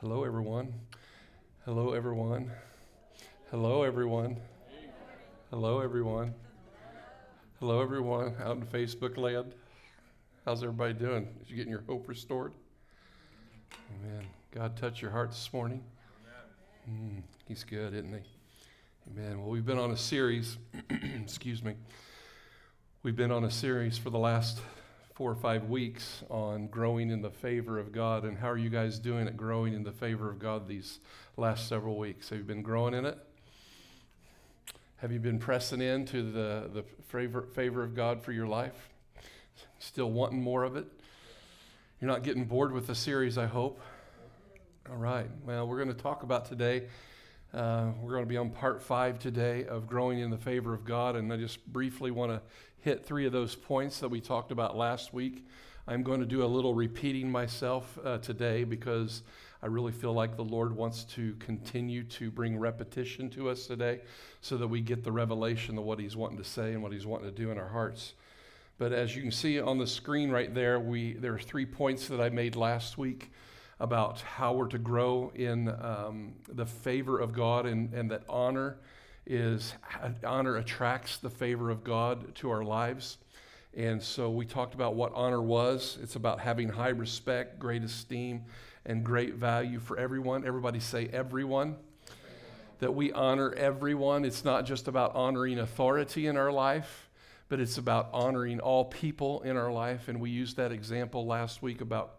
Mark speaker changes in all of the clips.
Speaker 1: Hello, everyone. Hello, everyone. Hello, everyone. Hello, everyone. Hello, everyone out in Facebook land. How's everybody doing? Is you getting your hope restored? Amen. God touch your heart this morning. Mm, he's good, isn't he? Amen. Well, we've been on a series, excuse me. We've been on a series for the last four or five weeks on growing in the favor of God. And how are you guys doing at growing in the favor of God these last several weeks? Have you been growing in it? Have you been pressing into the, the favor, favor of God for your life? Still wanting more of it? You're not getting bored with the series, I hope. All right. Well, we're going to talk about today. Uh, we're going to be on part five today of growing in the favor of God. And I just briefly want to hit three of those points that we talked about last week. I'm going to do a little repeating myself uh, today because I really feel like the Lord wants to continue to bring repetition to us today so that we get the revelation of what He's wanting to say and what He's wanting to do in our hearts. But as you can see on the screen right there, we, there are three points that I made last week about how we're to grow in um, the favor of God and, and that honor is honor attracts the favor of God to our lives. And so we talked about what honor was. It's about having high respect, great esteem, and great value for everyone. Everybody say everyone. That we honor everyone. It's not just about honoring authority in our life, but it's about honoring all people in our life. And we used that example last week about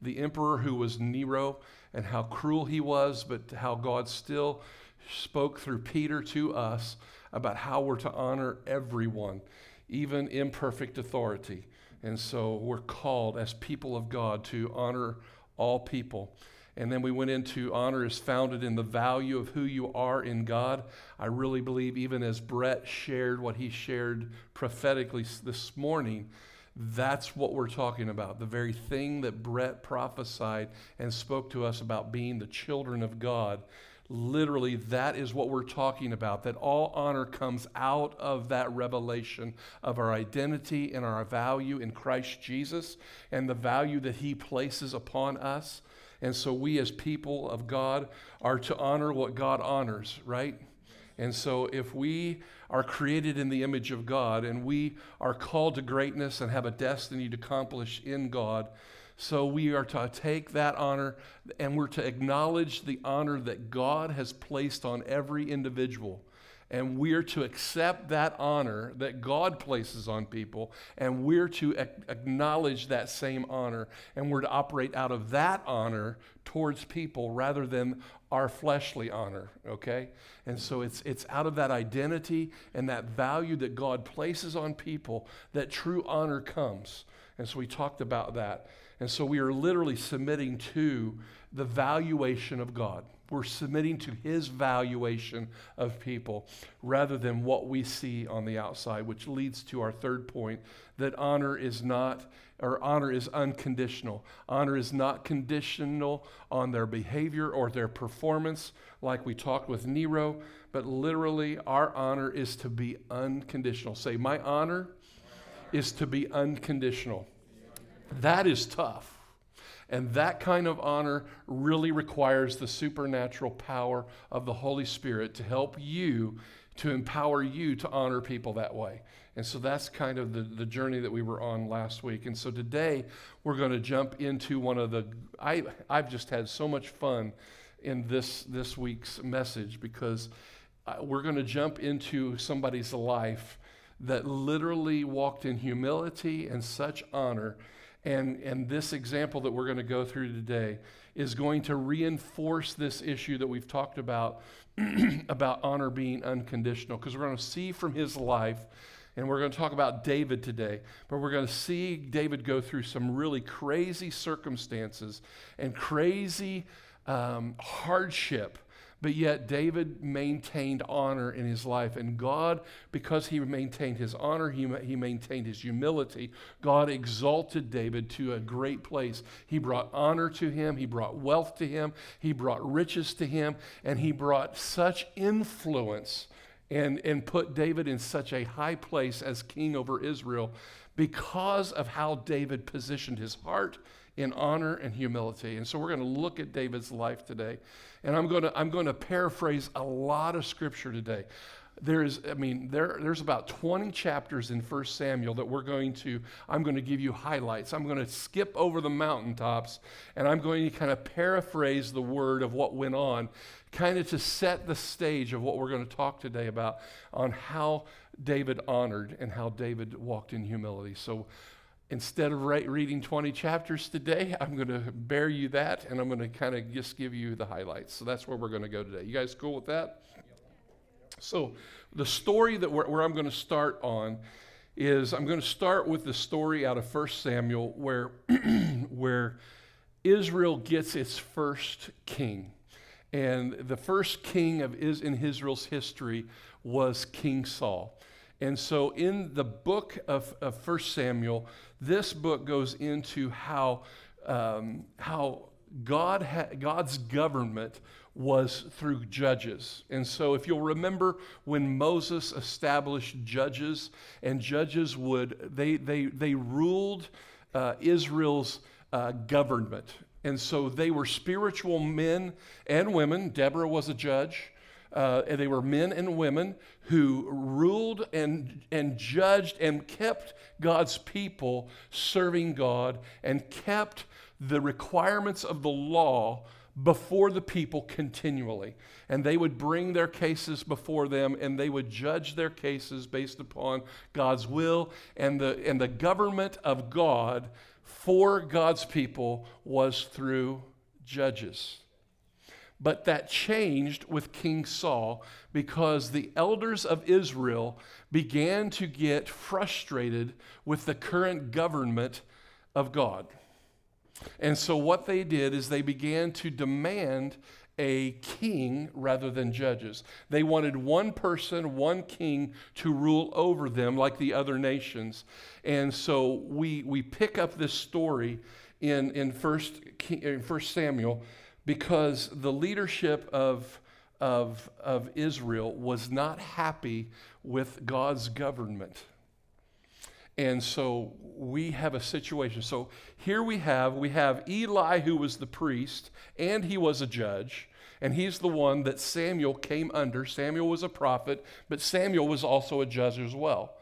Speaker 1: the emperor who was Nero and how cruel he was, but how God still spoke through Peter to us about how we're to honor everyone, even imperfect authority. And so we're called as people of God to honor all people. And then we went into honor is founded in the value of who you are in God. I really believe, even as Brett shared what he shared prophetically this morning, that's what we're talking about. The very thing that Brett prophesied and spoke to us about being the children of God literally that is what we're talking about that all honor comes out of that revelation of our identity and our value in Christ Jesus and the value that he places upon us. And so we as people of God are to honor what God honors right? And so if we are created in the image of God and we are called to greatness and have a destiny to accomplish in God so we are to take that honor and we're to acknowledge the honor that God has placed on every individual. And we're to accept that honor that God places on people, and we're to acknowledge that same honor, and we're to operate out of that honor towards people rather than our fleshly honor, okay? And so it's, it's out of that identity and that value that God places on people that true honor comes. And so we talked about that. And so we are literally submitting to the valuation of God. We're submitting to his valuation of people rather than what we see on the outside, which leads to our third point that honor is not, or honor is unconditional. Honor is not conditional on their behavior or their performance, like we talked with Nero, but literally our honor is to be unconditional. Say, my honor is to be unconditional. That is tough. And that kind of honor really requires the supernatural power of the Holy Spirit to help you, to empower you to honor people that way. And so that's kind of the, the journey that we were on last week. And so today we're going to jump into one of the, I, I've just had so much fun in this, this week's message because uh, we're going to jump into somebody's life that literally walked in humility and such honor and, and this example that we're going to go through today is going to reinforce this issue that we've talked about about honor being unconditional because we're going to see from his life and we're going to talk about David today, but we're going to see David go through some really crazy circumstances and crazy um, hardship but yet, David maintained honor in his life. And God, because he maintained his honor, he, he maintained his humility, God exalted David to a great place. He brought honor to him, he brought wealth to him, he brought riches to him, and he brought such influence and, and put David in such a high place as king over Israel because of how David positioned his heart in honor and humility. And so we're going to look at David's life today. And I'm going to, I'm going to paraphrase a lot of scripture today there is i mean there, there's about 20 chapters in 1 samuel that we're going to i'm going to give you highlights i'm going to skip over the mountaintops and i'm going to kind of paraphrase the word of what went on kind of to set the stage of what we're going to talk today about on how david honored and how david walked in humility so instead of re- reading 20 chapters today i'm going to bear you that and i'm going to kind of just give you the highlights so that's where we're going to go today you guys cool with that so, the story that where, I'm going to start on is I'm going to start with the story out of 1 Samuel where, where Israel gets its first king. And the first king of is in Israel's history was King Saul. And so in the book of, of 1 Samuel, this book goes into how, um, how God ha- God's government was through judges. And so, if you'll remember when Moses established judges, and judges would, they, they, they ruled uh, Israel's uh, government. And so, they were spiritual men and women. Deborah was a judge. Uh, they were men and women who ruled and, and judged and kept God's people serving God and kept the requirements of the law before the people continually. And they would bring their cases before them and they would judge their cases based upon God's will. And the, and the government of God for God's people was through judges. But that changed with King Saul because the elders of Israel began to get frustrated with the current government of God. And so what they did is they began to demand a king rather than judges. They wanted one person, one king to rule over them like the other nations. And so we, we pick up this story in, in, first, in First Samuel because the leadership of, of, of Israel was not happy with God's government. And so we have a situation. So here we have we have Eli who was the priest and he was a judge and he's the one that Samuel came under. Samuel was a prophet, but Samuel was also a judge as well.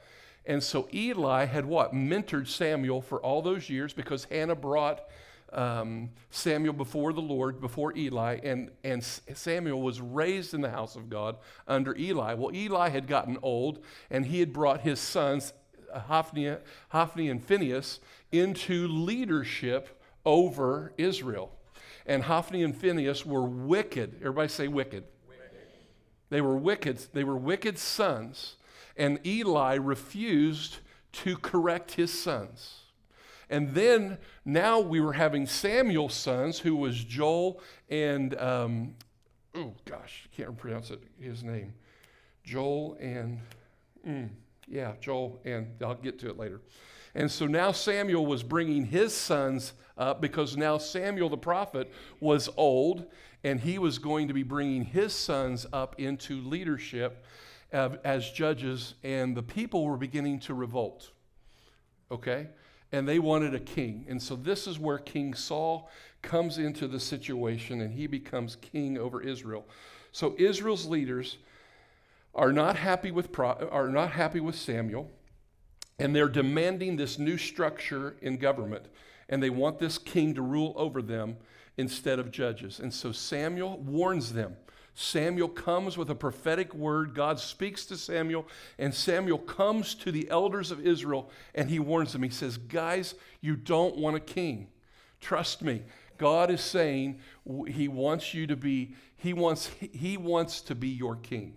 Speaker 1: And so Eli had what? Mentored Samuel for all those years because Hannah brought um, Samuel before the Lord, before Eli, and, and Samuel was raised in the house of God under Eli. Well, Eli had gotten old, and he had brought his sons Hophni, Hophni and Phinehas into leadership over Israel. And Hophni and Phinehas were wicked. Everybody say wicked. wicked. They were wicked. They were wicked sons. And Eli refused to correct his sons. And then now we were having Samuel's sons, who was Joel and, um, oh gosh, I can't pronounce it, his name. Joel and, mm, yeah, Joel, and I'll get to it later. And so now Samuel was bringing his sons up because now Samuel the prophet was old and he was going to be bringing his sons up into leadership as judges, and the people were beginning to revolt. Okay? And they wanted a king. And so this is where King Saul comes into the situation and he becomes king over Israel. So Israel's leaders are not happy with, are not happy with Samuel, and they're demanding this new structure in government, and they want this king to rule over them instead of judges. And so Samuel warns them. Samuel comes with a prophetic word. God speaks to Samuel, and Samuel comes to the elders of Israel and he warns them. He says, Guys, you don't want a king. Trust me. God is saying he wants you to be, he wants, he wants to be your king.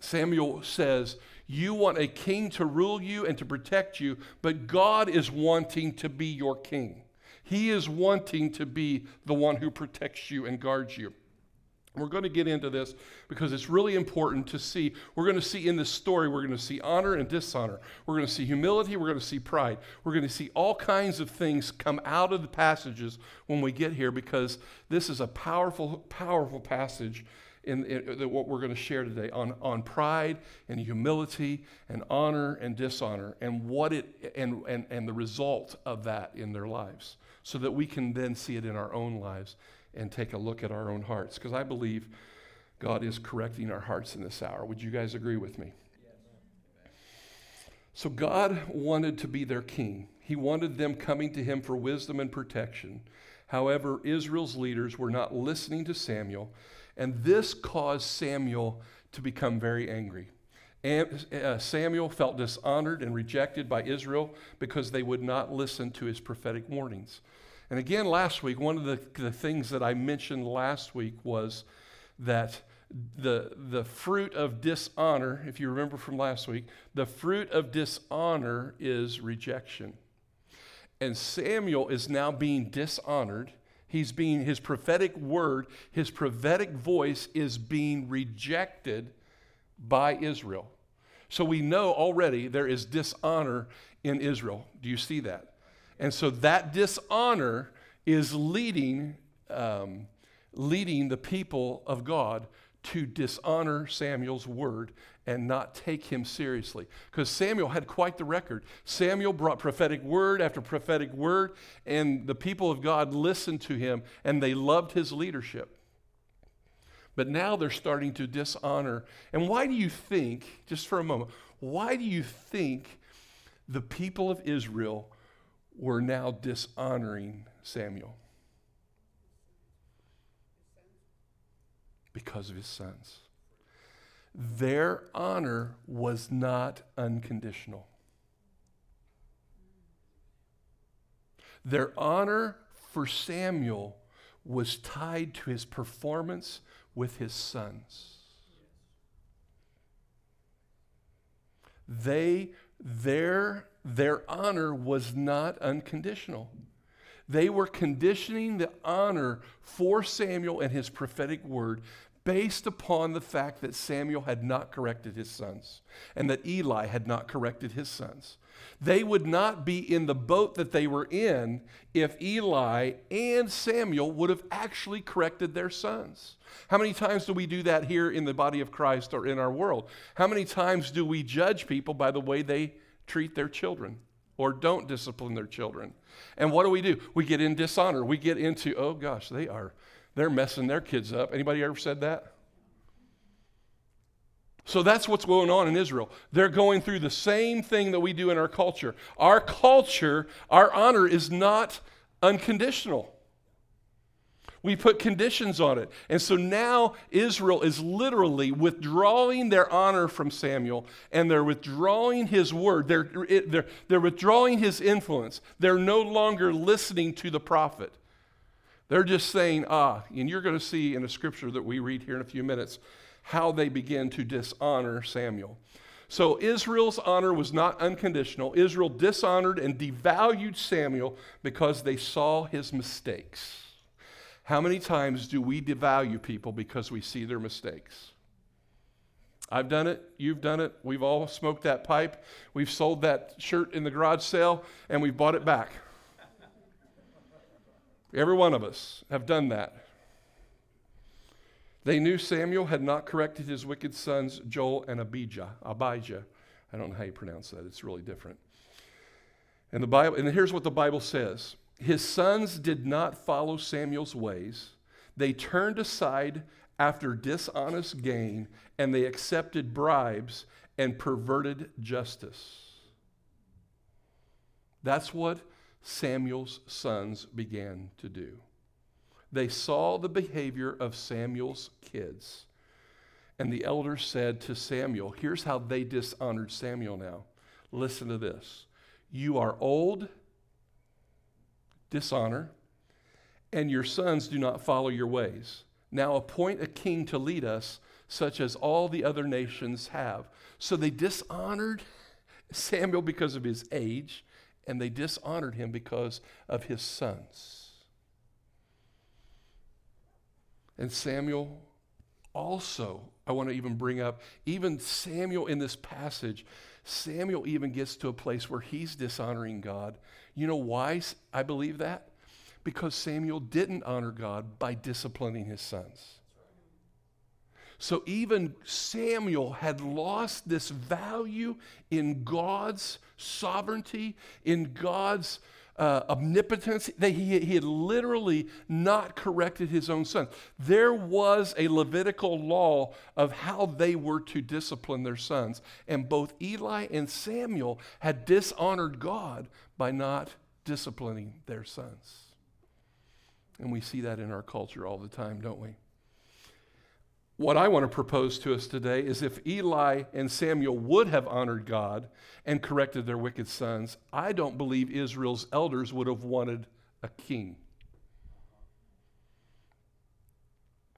Speaker 1: Samuel says, You want a king to rule you and to protect you, but God is wanting to be your king. He is wanting to be the one who protects you and guards you. We're going to get into this because it's really important to see. We're going to see in this story, we're going to see honor and dishonor. We're going to see humility. We're going to see pride. We're going to see all kinds of things come out of the passages when we get here because this is a powerful, powerful passage in, in, in what we're going to share today on, on pride and humility and honor and dishonor and what it and, and, and the result of that in their lives so that we can then see it in our own lives and take a look at our own hearts because i believe god is correcting our hearts in this hour would you guys agree with me so god wanted to be their king he wanted them coming to him for wisdom and protection However, Israel's leaders were not listening to Samuel, and this caused Samuel to become very angry. Uh, Samuel felt dishonored and rejected by Israel because they would not listen to his prophetic warnings. And again, last week, one of the, the things that I mentioned last week was that the, the fruit of dishonor, if you remember from last week, the fruit of dishonor is rejection. And Samuel is now being dishonored. He's being, his prophetic word, his prophetic voice is being rejected by Israel. So we know already there is dishonor in Israel. Do you see that? And so that dishonor is leading, um, leading the people of God to dishonor Samuel's word and not take him seriously. Because Samuel had quite the record. Samuel brought prophetic word after prophetic word, and the people of God listened to him and they loved his leadership. But now they're starting to dishonor. And why do you think, just for a moment, why do you think the people of Israel were now dishonoring Samuel? Because of his sons. Their honor was not unconditional. Their honor for Samuel was tied to his performance with his sons. They, their, their honor was not unconditional. They were conditioning the honor for Samuel and his prophetic word based upon the fact that Samuel had not corrected his sons and that Eli had not corrected his sons. They would not be in the boat that they were in if Eli and Samuel would have actually corrected their sons. How many times do we do that here in the body of Christ or in our world? How many times do we judge people by the way they treat their children or don't discipline their children? And what do we do? We get in dishonor. We get into, oh gosh, they are they're messing their kids up. Anybody ever said that? So that's what's going on in Israel. They're going through the same thing that we do in our culture. Our culture, our honor is not unconditional. We put conditions on it. And so now Israel is literally withdrawing their honor from Samuel and they're withdrawing his word. They're, they're, they're withdrawing his influence. They're no longer listening to the prophet. They're just saying, ah, and you're going to see in a scripture that we read here in a few minutes how they begin to dishonor Samuel. So Israel's honor was not unconditional. Israel dishonored and devalued Samuel because they saw his mistakes. How many times do we devalue people because we see their mistakes? I've done it. You've done it. We've all smoked that pipe. We've sold that shirt in the garage sale and we've bought it back. Every one of us have done that. They knew Samuel had not corrected his wicked sons, Joel and Abijah. Abijah. I don't know how you pronounce that. It's really different. And the Bible, and here's what the Bible says. His sons did not follow Samuel's ways. They turned aside after dishonest gain, and they accepted bribes and perverted justice. That's what Samuel's sons began to do. They saw the behavior of Samuel's kids. And the elders said to Samuel, Here's how they dishonored Samuel now. Listen to this. You are old, dishonor, and your sons do not follow your ways. Now appoint a king to lead us, such as all the other nations have. So they dishonored Samuel because of his age and they dishonored him because of his sons. And Samuel also, I want to even bring up, even Samuel in this passage, Samuel even gets to a place where he's dishonoring God. You know why I believe that? Because Samuel didn't honor God by disciplining his sons. So even Samuel had lost this value in God's sovereignty, in God's uh, omnipotence. That he, he had literally not corrected his own son. There was a Levitical law of how they were to discipline their sons. And both Eli and Samuel had dishonored God by not disciplining their sons. And we see that in our culture all the time, don't we? What I want to propose to us today is if Eli and Samuel would have honored God and corrected their wicked sons, I don't believe Israel's elders would have wanted a king.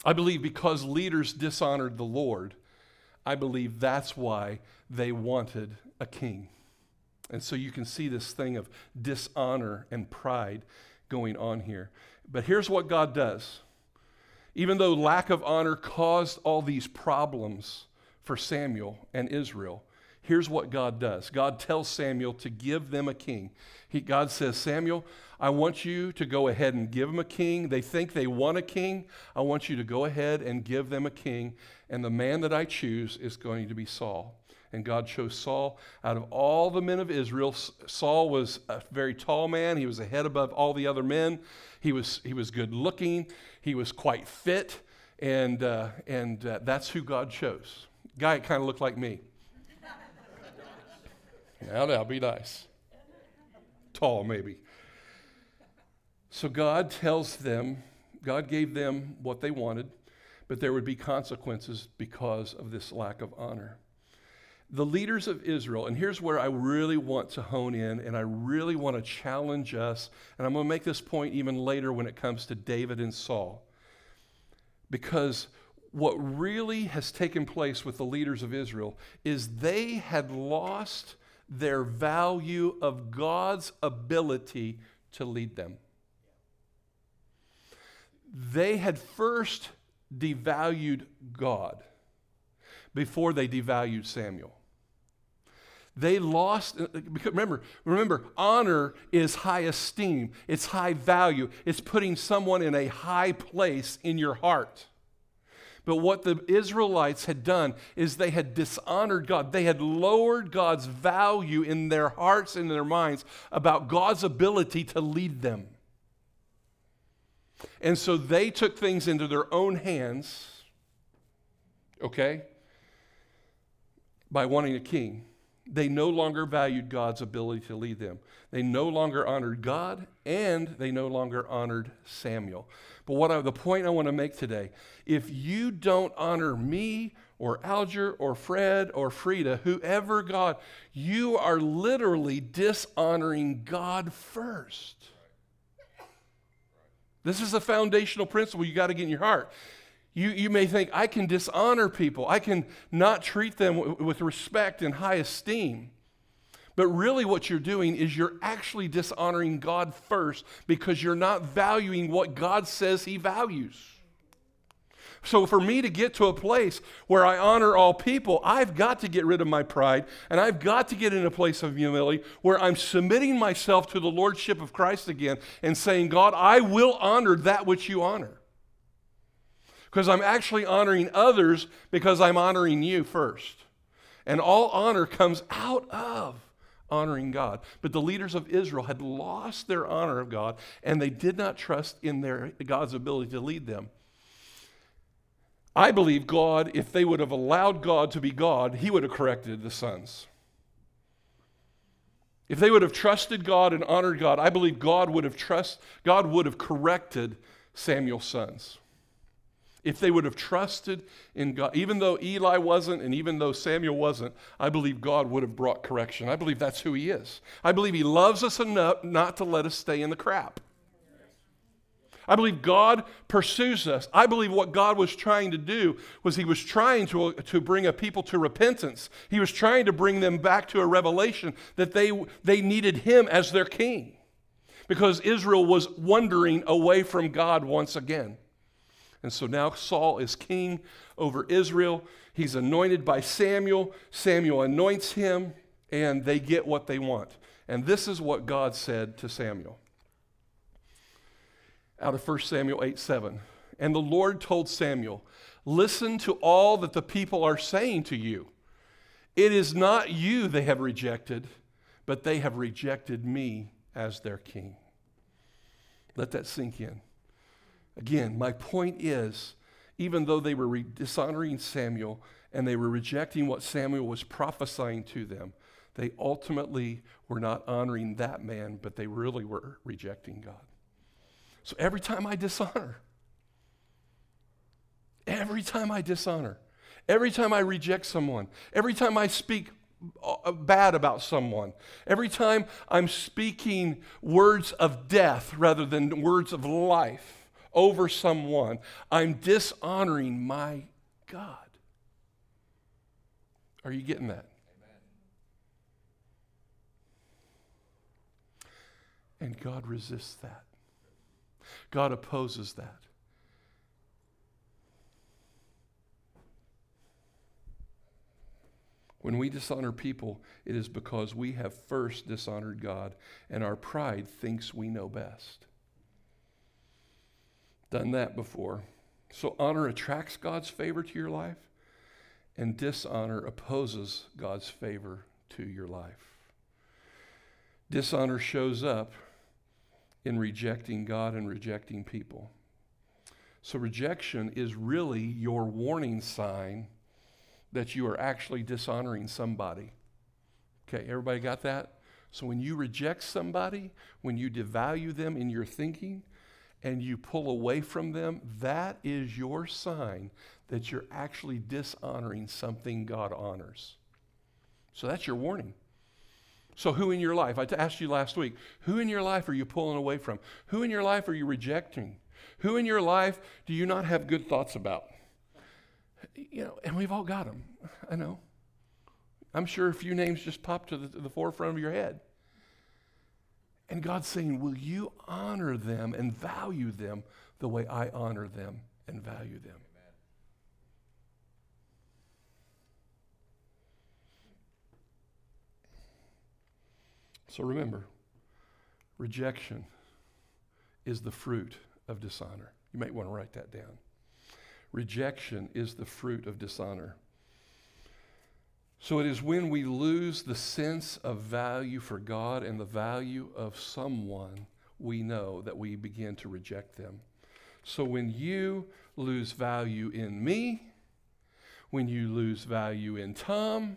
Speaker 1: I believe because leaders dishonored the Lord, I believe that's why they wanted a king. And so you can see this thing of dishonor and pride going on here. But here's what God does even though lack of honor caused all these problems for Samuel and Israel, here's what God does God tells Samuel to give them a king. He, God says, Samuel, I want you to go ahead and give them a king. They think they want a king. I want you to go ahead and give them a king. And the man that I choose is going to be Saul. And God chose Saul out of all the men of Israel. Saul was a very tall man. He was a head above all the other men. He was, he was good looking. He was quite fit. And, uh, and uh, that's who God chose. Guy kind of looked like me. now, now, be nice. Tall, maybe. So God tells them, God gave them what they wanted, but there would be consequences because of this lack of honor the leaders of Israel, and here's where I really want to hone in, and I really want to challenge us, and I'm going to make this point even later when it comes to David and Saul. Because what really has taken place with the leaders of Israel is they had lost their value of God's ability to lead them. They had first devalued God before they devalued Samuel. They lost, uh, remember, remember, honor is high esteem, it's high value, it's putting someone in a high place in your heart. But what the Israelites had done is they had dishonored God. They had lowered God's value in their hearts and in their minds about God's ability to lead them. And so they took things into their own hands, okay, by wanting a king. They no longer valued God's ability to lead them. They no longer honored God and they no longer honored Samuel. But what I, the point I want to make today if you don't honor me or Alger or Fred or Frida, whoever God, you are literally dishonoring God first. This is a foundational principle you got to get in your heart. You, you may think, I can dishonor people. I can not treat them w- with respect and high esteem. But really, what you're doing is you're actually dishonoring God first because you're not valuing what God says He values. So, for me to get to a place where I honor all people, I've got to get rid of my pride and I've got to get in a place of humility where I'm submitting myself to the Lordship of Christ again and saying, God, I will honor that which you honor because I'm actually honoring others because I'm honoring you first. And all honor comes out of honoring God. But the leaders of Israel had lost their honor of God and they did not trust in their God's ability to lead them. I believe God, if they would have allowed God to be God, he would have corrected the sons. If they would have trusted God and honored God, I believe God would have trust God would have corrected Samuel's sons if they would have trusted in God, even though Eli wasn't and even though Samuel wasn't, I believe God would have brought correction. I believe that's who He is. I believe He loves us enough not to let us stay in the crap. I believe God pursues us. I believe what God was trying to do was He was trying to, to bring a people to repentance. He was trying to bring them back to a revelation that they, they needed Him as their king because Israel was wandering away from God once again. And so now Saul is king over Israel. He's anointed by Samuel. Samuel anoints him, and they get what they want. And this is what God said to Samuel out of 1 Samuel 8 7. And the Lord told Samuel, Listen to all that the people are saying to you. It is not you they have rejected, but they have rejected me as their king. Let that sink in. Again, my point is even though they were re- dishonoring Samuel and they were rejecting what Samuel was prophesying to them, they ultimately were not honoring that man, but they really were rejecting God. So every time I dishonor, every time I dishonor, every time I reject someone, every time I speak uh, bad about someone, every time I'm speaking words of death rather than words of life, over someone, I'm dishonoring my God. Are you getting that? And God resists that. God opposes that. When we dishonor people, it is because we have first dishonored God, and our pride thinks we know best done that before. So honor attracts God's favor to your life, and dishonor opposes God's favor to your life. Dishonor shows up in rejecting God and rejecting people. So, rejection is really your warning sign that you are actually dishonoring somebody. Okay, everybody got that? So, when you reject somebody, when you devalue them in your thinking, and you pull away from them, that is your sign that you're actually dishonoring something God honors. So that's your warning. So, who in your life? I asked you last week, who in your life are you pulling away from? Who in your life are you rejecting? Who in your life do you not have good thoughts about? You know, and we've all got them. I know. I'm sure a few names just popped to the, the forefront of your head. And God's saying, Will you honor them and value them the way I honor them and value them? So remember, rejection is the fruit of dishonor. You might want to write that down. Rejection is the fruit of dishonor. So it is when we lose the sense of value for God and the value of someone we know that we begin to reject them. So when you lose value in me, when you lose value in Tom,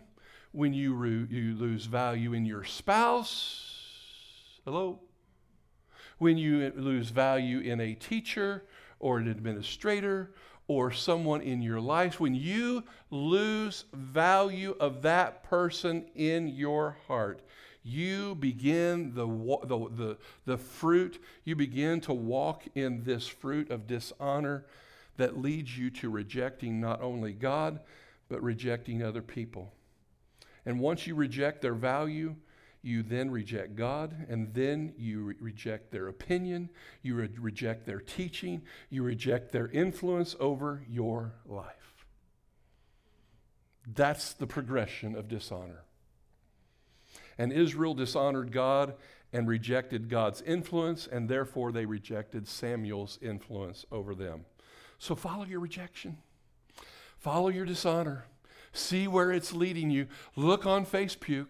Speaker 1: when you, re- you lose value in your spouse, hello? When you lose value in a teacher or an administrator or someone in your life, when you lose value of that person in your heart, you begin the, the, the, the fruit, you begin to walk in this fruit of dishonor that leads you to rejecting not only God, but rejecting other people. And once you reject their value, you then reject God, and then you re- reject their opinion, you re- reject their teaching, you reject their influence over your life. That's the progression of dishonor. And Israel dishonored God and rejected God's influence, and therefore they rejected Samuel's influence over them. So follow your rejection, follow your dishonor, see where it's leading you. Look on Facebook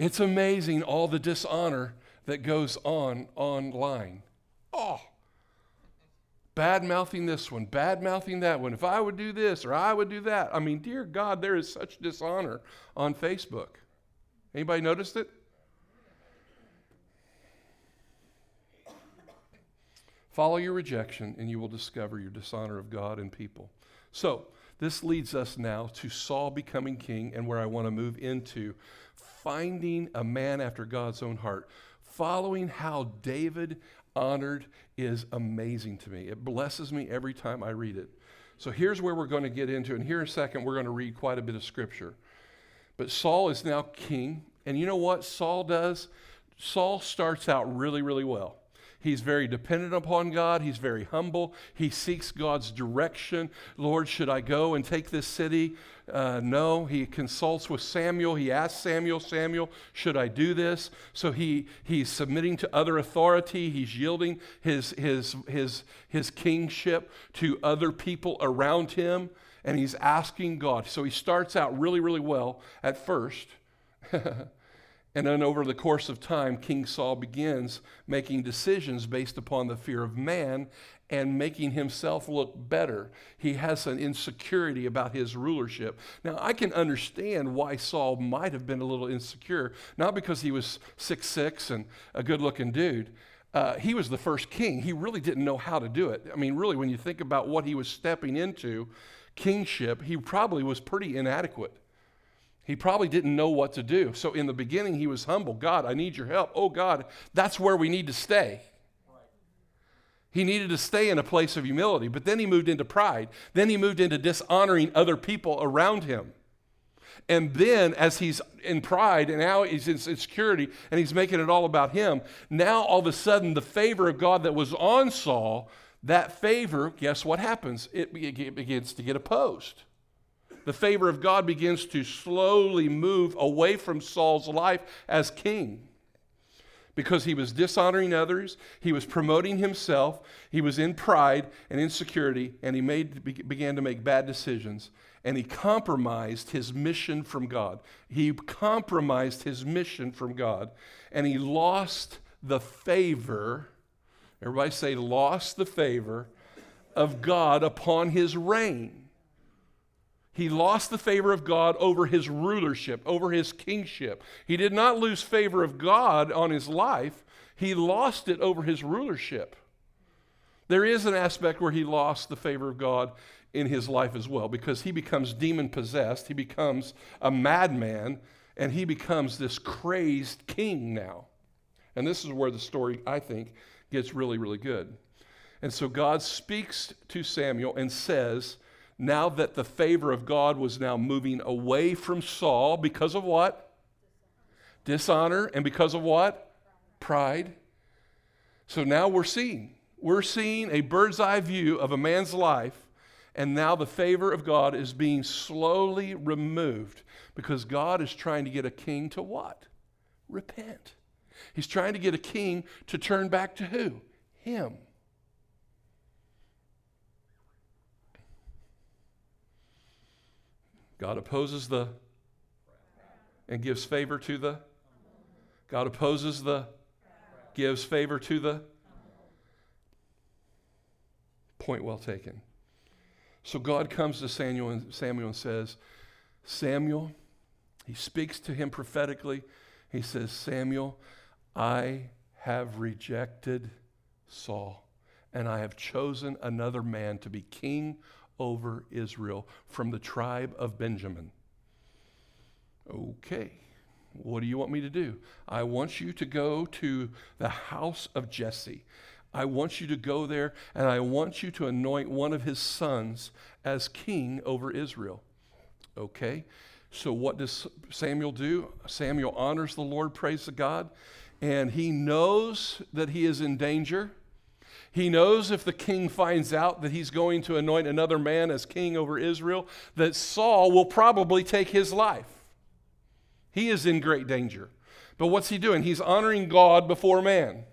Speaker 1: it's amazing all the dishonor that goes on online. Oh, bad mouthing this one, bad mouthing that one. If I would do this or I would do that. I mean, dear God, there is such dishonor on Facebook. Anybody noticed it? Follow your rejection, and you will discover your dishonor of God and people. So, this leads us now to Saul becoming king, and where I want to move into finding a man after God's own heart. Following how David honored is amazing to me. It blesses me every time I read it. So here's where we're going to get into, and here in a second, we're going to read quite a bit of scripture. But Saul is now king, and you know what Saul does? Saul starts out really, really well. He's very dependent upon God. He's very humble. He seeks God's direction. Lord, should I go and take this city? Uh, no. He consults with Samuel. He asks Samuel, Samuel, should I do this? So he, he's submitting to other authority. He's yielding his, his, his, his kingship to other people around him. And he's asking God. So he starts out really, really well at first. And then over the course of time, King Saul begins making decisions based upon the fear of man and making himself look better. He has an insecurity about his rulership. Now, I can understand why Saul might have been a little insecure, not because he was six six and a good looking dude. Uh, he was the first king. He really didn't know how to do it. I mean, really, when you think about what he was stepping into, kingship, he probably was pretty inadequate. He probably didn't know what to do. So in the beginning, he was humble. God, I need your help. Oh, God, that's where we need to stay. He needed to stay in a place of humility, but then he moved into pride. Then he moved into dishonoring other people around him. And then, as he's in pride and now he's in insecurity and he's making it all about him, now all of a sudden the favor of God that was on Saul, that favor, guess what happens? It begins to get opposed the favor of God begins to slowly move away from Saul's life as king because he was dishonoring others, he was promoting himself, he was in pride and insecurity, and he made, began to make bad decisions. And he compromised his mission from God. He compromised his mission from God, and he lost the favor. Everybody say, lost the favor of God upon his reign. He lost the favor of God over his rulership, over his kingship. He did not lose favor of God on his life, he lost it over his rulership. There is an aspect where he lost the favor of God in his life as well because he becomes demon possessed, he becomes a madman, and he becomes this crazed king now. And this is where the story, I think, gets really, really good. And so God speaks to Samuel and says, now that the favor of God was now moving away from Saul because of what? Dishonor. And because of what? Pride. So now we're seeing. We're seeing a bird's eye view of a man's life, and now the favor of God is being slowly removed because God is trying to get a king to what? Repent. He's trying to get a king to turn back to who? Him. God opposes the and gives favor to the. God opposes the, gives favor to the. Point well taken. So God comes to Samuel and Samuel and says, Samuel, he speaks to him prophetically. He says, Samuel, I have rejected Saul, and I have chosen another man to be king over Israel from the tribe of Benjamin. Okay, what do you want me to do? I want you to go to the house of Jesse. I want you to go there and I want you to anoint one of his sons as king over Israel. Okay, so what does Samuel do? Samuel honors the Lord, praise the God, and he knows that he is in danger. He knows if the king finds out that he's going to anoint another man as king over Israel, that Saul will probably take his life. He is in great danger. But what's he doing? He's honoring God before man.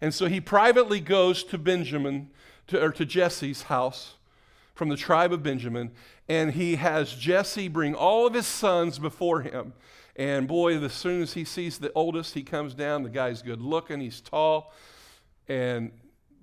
Speaker 1: And so he privately goes to Benjamin, to, or to Jesse's house from the tribe of Benjamin, and he has Jesse bring all of his sons before him. And boy, as soon as he sees the oldest, he comes down. The guy's good looking, he's tall, and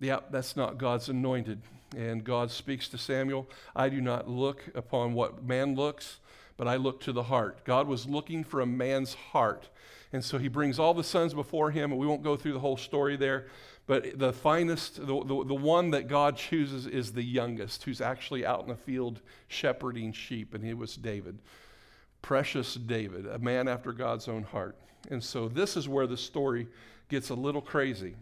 Speaker 1: yeah, that's not God's anointed. And God speaks to Samuel I do not look upon what man looks, but I look to the heart. God was looking for a man's heart. And so he brings all the sons before him, and we won't go through the whole story there. But the finest, the, the, the, one that God chooses is the youngest, who's actually out in the field shepherding sheep, and he was David. Precious David, a man after God's own heart. And so this is where the story gets a little crazy.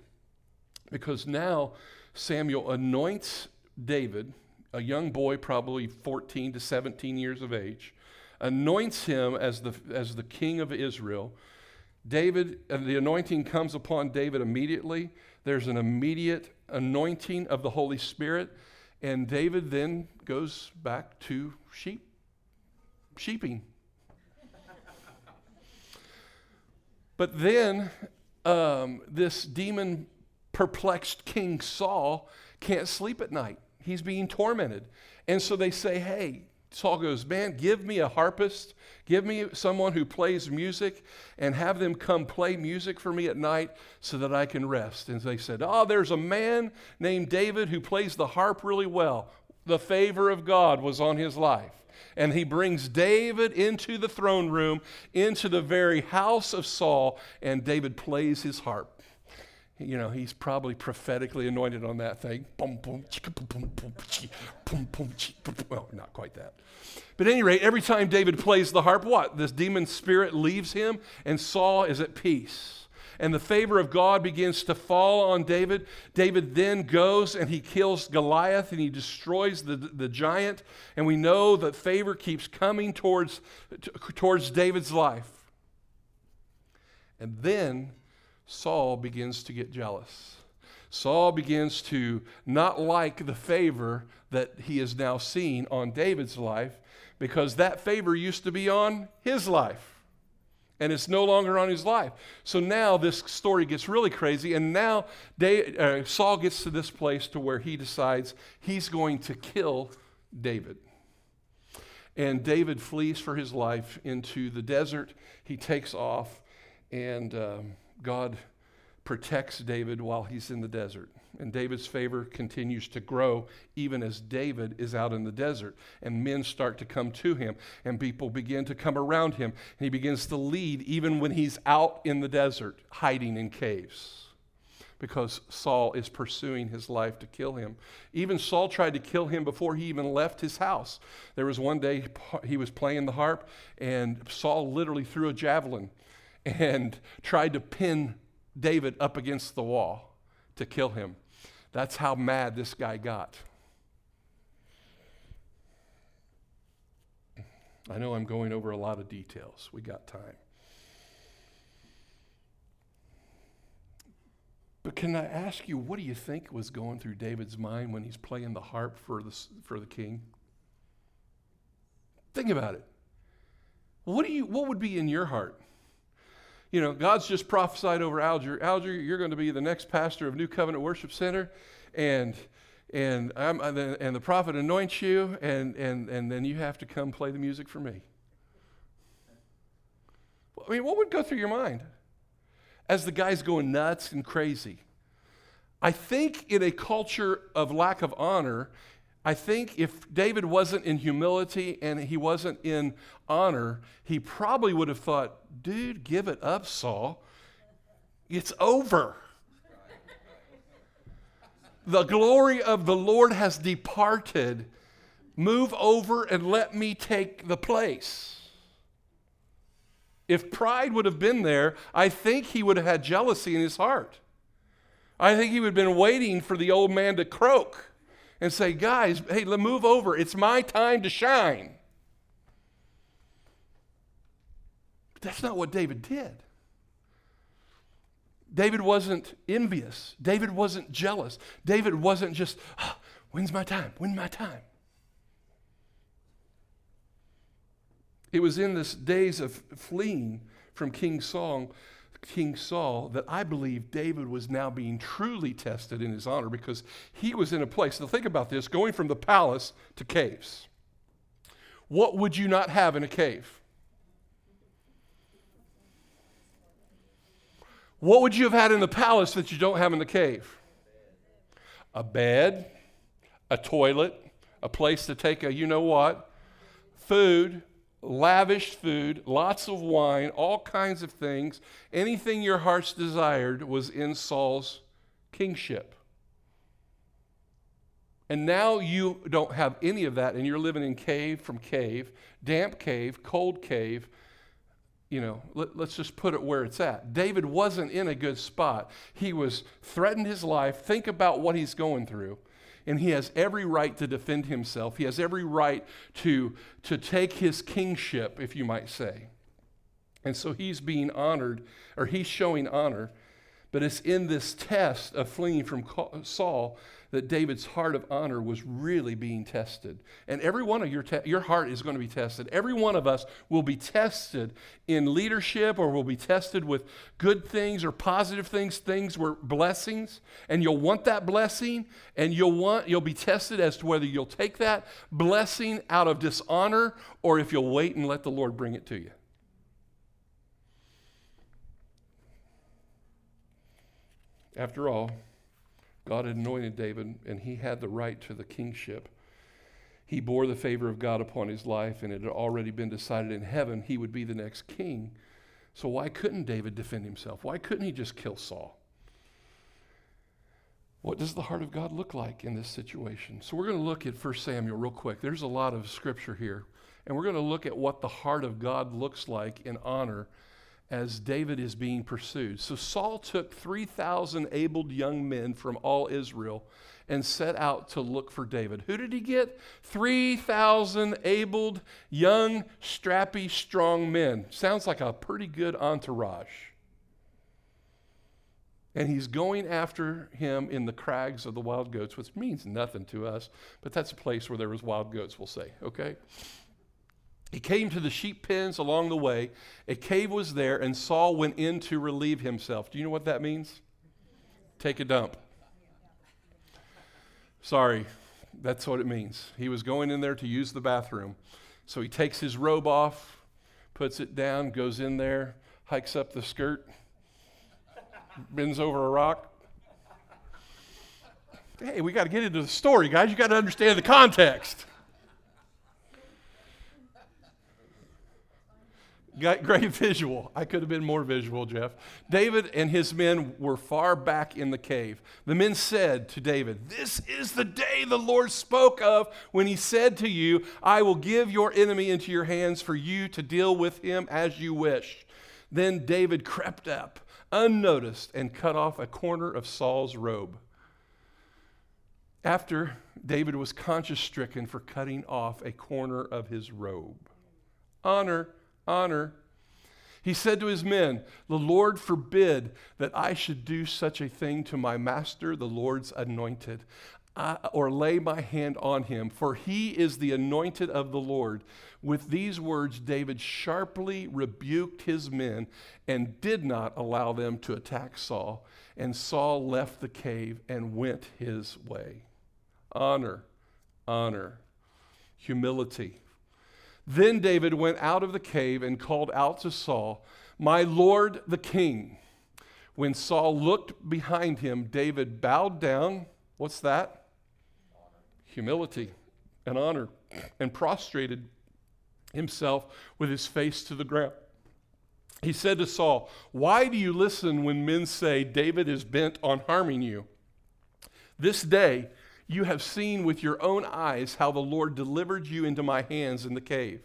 Speaker 1: Because now Samuel anoints David, a young boy, probably 14 to 17 years of age, anoints him as the, as the king of Israel. David, and the anointing comes upon David immediately. There's an immediate anointing of the Holy Spirit, and David then goes back to sheep, sheeping. but then um, this demon perplexed King Saul can't sleep at night. He's being tormented. And so they say, Hey, Saul goes, Man, give me a harpist, give me someone who plays music, and have them come play music for me at night so that I can rest. And they said, Oh, there's a man named David who plays the harp really well. The favor of God was on his life. And he brings David into the throne room, into the very house of Saul, and David plays his harp you know, he's probably prophetically anointed on that thing. Boom, boom, chicka, boom, boom, boom, boom, boom, well, not quite that. But at any rate, every time David plays the harp, what? This demon spirit leaves him, and Saul is at peace. And the favor of God begins to fall on David. David then goes and he kills Goliath and he destroys the, the giant. And we know that favor keeps coming towards, towards David's life. And then Saul begins to get jealous. Saul begins to not like the favor that he is now seeing on David's life because that favor used to be on his life and it's no longer on his life. So now this story gets really crazy, and now uh, Saul gets to this place to where he decides he's going to kill David. And David flees for his life into the desert. He takes off, and um, God protects David while he's in the desert. And David's favor continues to grow even as David is out in the desert. And men start to come to him, and people begin to come around him. And he begins to lead even when he's out in the desert, hiding in caves. Because Saul is pursuing his life to kill him. Even Saul tried to kill him before he even left his house. There was one day he was playing the harp, and Saul literally threw a javelin and tried to pin David up against the wall to kill him. That's how mad this guy got. I know I'm going over a lot of details. We got time. But can I ask you, what do you think was going through David's mind when he's playing the harp for the, for the king? Think about it. What, do you, what would be in your heart? You know, God's just prophesied over Alger. Alger, you're going to be the next pastor of New Covenant Worship Center, and and I'm, and the prophet anoints you, and and and then you have to come play the music for me. I mean, what would go through your mind as the guy's going nuts and crazy? I think in a culture of lack of honor, I think if David wasn't in humility and he wasn't in honor, he probably would have thought, dude, give it up, Saul. It's over. the glory of the Lord has departed. Move over and let me take the place. If pride would have been there, I think he would have had jealousy in his heart. I think he would have been waiting for the old man to croak and say, guys, hey, let move over. It's my time to shine. But that's not what David did. David wasn't envious. David wasn't jealous. David wasn't just, oh, when's my time? When's my time? It was in this days of fleeing from King Saul King Saul that I believe David was now being truly tested in his honor because he was in a place. Now, think about this going from the palace to caves. What would you not have in a cave? What would you have had in the palace that you don't have in the cave? A bed, a toilet, a place to take a you know what, food, lavish food, lots of wine, all kinds of things. Anything your hearts desired was in Saul's kingship. And now you don't have any of that, and you're living in cave from cave, damp cave, cold cave. You know, let, us just put it where it's at. David wasn't in a good spot. He was threatened his life. Think about what he's going through and he has every right to defend himself. He has every right to, to take his kingship, if you might say. And so he's being honored, or he's showing honor But it's in this test of fleeing from Saul that David's heart of honor was really being tested. And every one of your, te- your heart is going to be tested. Every one of us will be tested in leadership or will be tested with good things or positive things, things were blessings. And you'll want that blessing and you'll want, you'll be tested as to whether you'll take that blessing out of dishonor or if you'll wait and let the Lord bring it to you. After all, God had anointed David, and he had the right to the kingship. He bore the favor of God upon his life, and it had already been decided in heaven he would be the next king. So, why couldn't David defend himself? Why couldn't he just kill Saul? What does the heart of God look like in this situation? So, we're going to look at 1 Samuel real quick. There's a lot of scripture here, and we're going to look at what the heart of God looks like in honor as David is being pursued. So Saul took 3,000 able young men from all Israel and set out to look for David. Who did he get? 3,000 able, young, strappy, strong men. Sounds like a pretty good entourage. And he's going after him in the crags of the wild goats, which means nothing to us, but that's a place where there was wild goats, we'll say, okay? He came to the sheep pens along the way. A cave was there, and Saul went in to relieve himself. Do you know what that means? Take a dump. Sorry, that's what it means. He was going in there to use the bathroom. So he takes his robe off, puts it down, goes in there, hikes up the skirt, bends over a rock. Hey, we got to get into the story, guys. You got to understand the context. Great visual. I could have been more visual, Jeff. David and his men were far back in the cave. The men said to David, This is the day the Lord spoke of when he said to you, I will give your enemy into your hands for you to deal with him as you wish. Then David crept up, unnoticed, and cut off a corner of Saul's robe. After David was conscience stricken for cutting off a corner of his robe. Honor honor. He said to his men, The Lord forbid that I should do such a thing to my master, the Lord's anointed, or lay my hand on him, for he is the anointed of the Lord. With these words, David sharply rebuked his men and did not allow them to attack Saul. And Saul left the cave and went his way. Honor, honor, humility then David went out of the cave and called out to Saul, My Lord the king. When Saul looked behind him, David bowed down. What's that? Humility and honor, and prostrated himself with his face to the ground. He said to Saul, Why do you listen when men say David is bent on harming you? This day, you have seen with your own eyes how the Lord delivered you into my hands in the cave.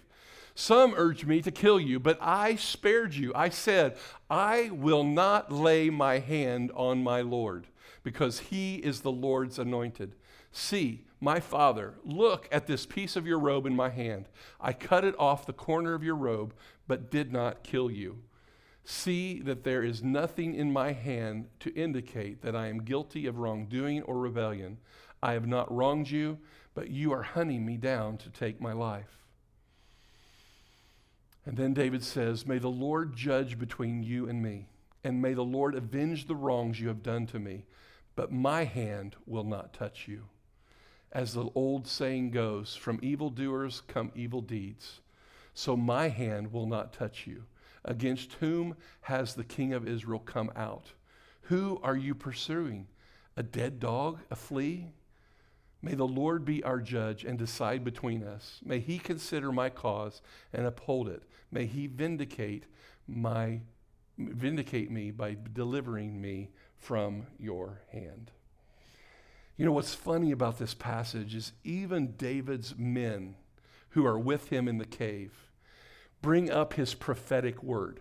Speaker 1: Some urged me to kill you, but I spared you. I said, I will not lay my hand on my Lord, because he is the Lord's anointed. See, my father, look at this piece of your robe in my hand. I cut it off the corner of your robe, but did not kill you. See that there is nothing in my hand to indicate that I am guilty of wrongdoing or rebellion. I have not wronged you, but you are hunting me down to take my life. And then David says, May the Lord judge between you and me, and may the Lord avenge the wrongs you have done to me, but my hand will not touch you. As the old saying goes, from evildoers come evil deeds. So my hand will not touch you. Against whom has the king of Israel come out? Who are you pursuing? A dead dog, a flea? May the Lord be our judge and decide between us. May he consider my cause and uphold it. May he vindicate my vindicate me by delivering me from your hand. You know what's funny about this passage is even David's men who are with him in the cave bring up his prophetic word.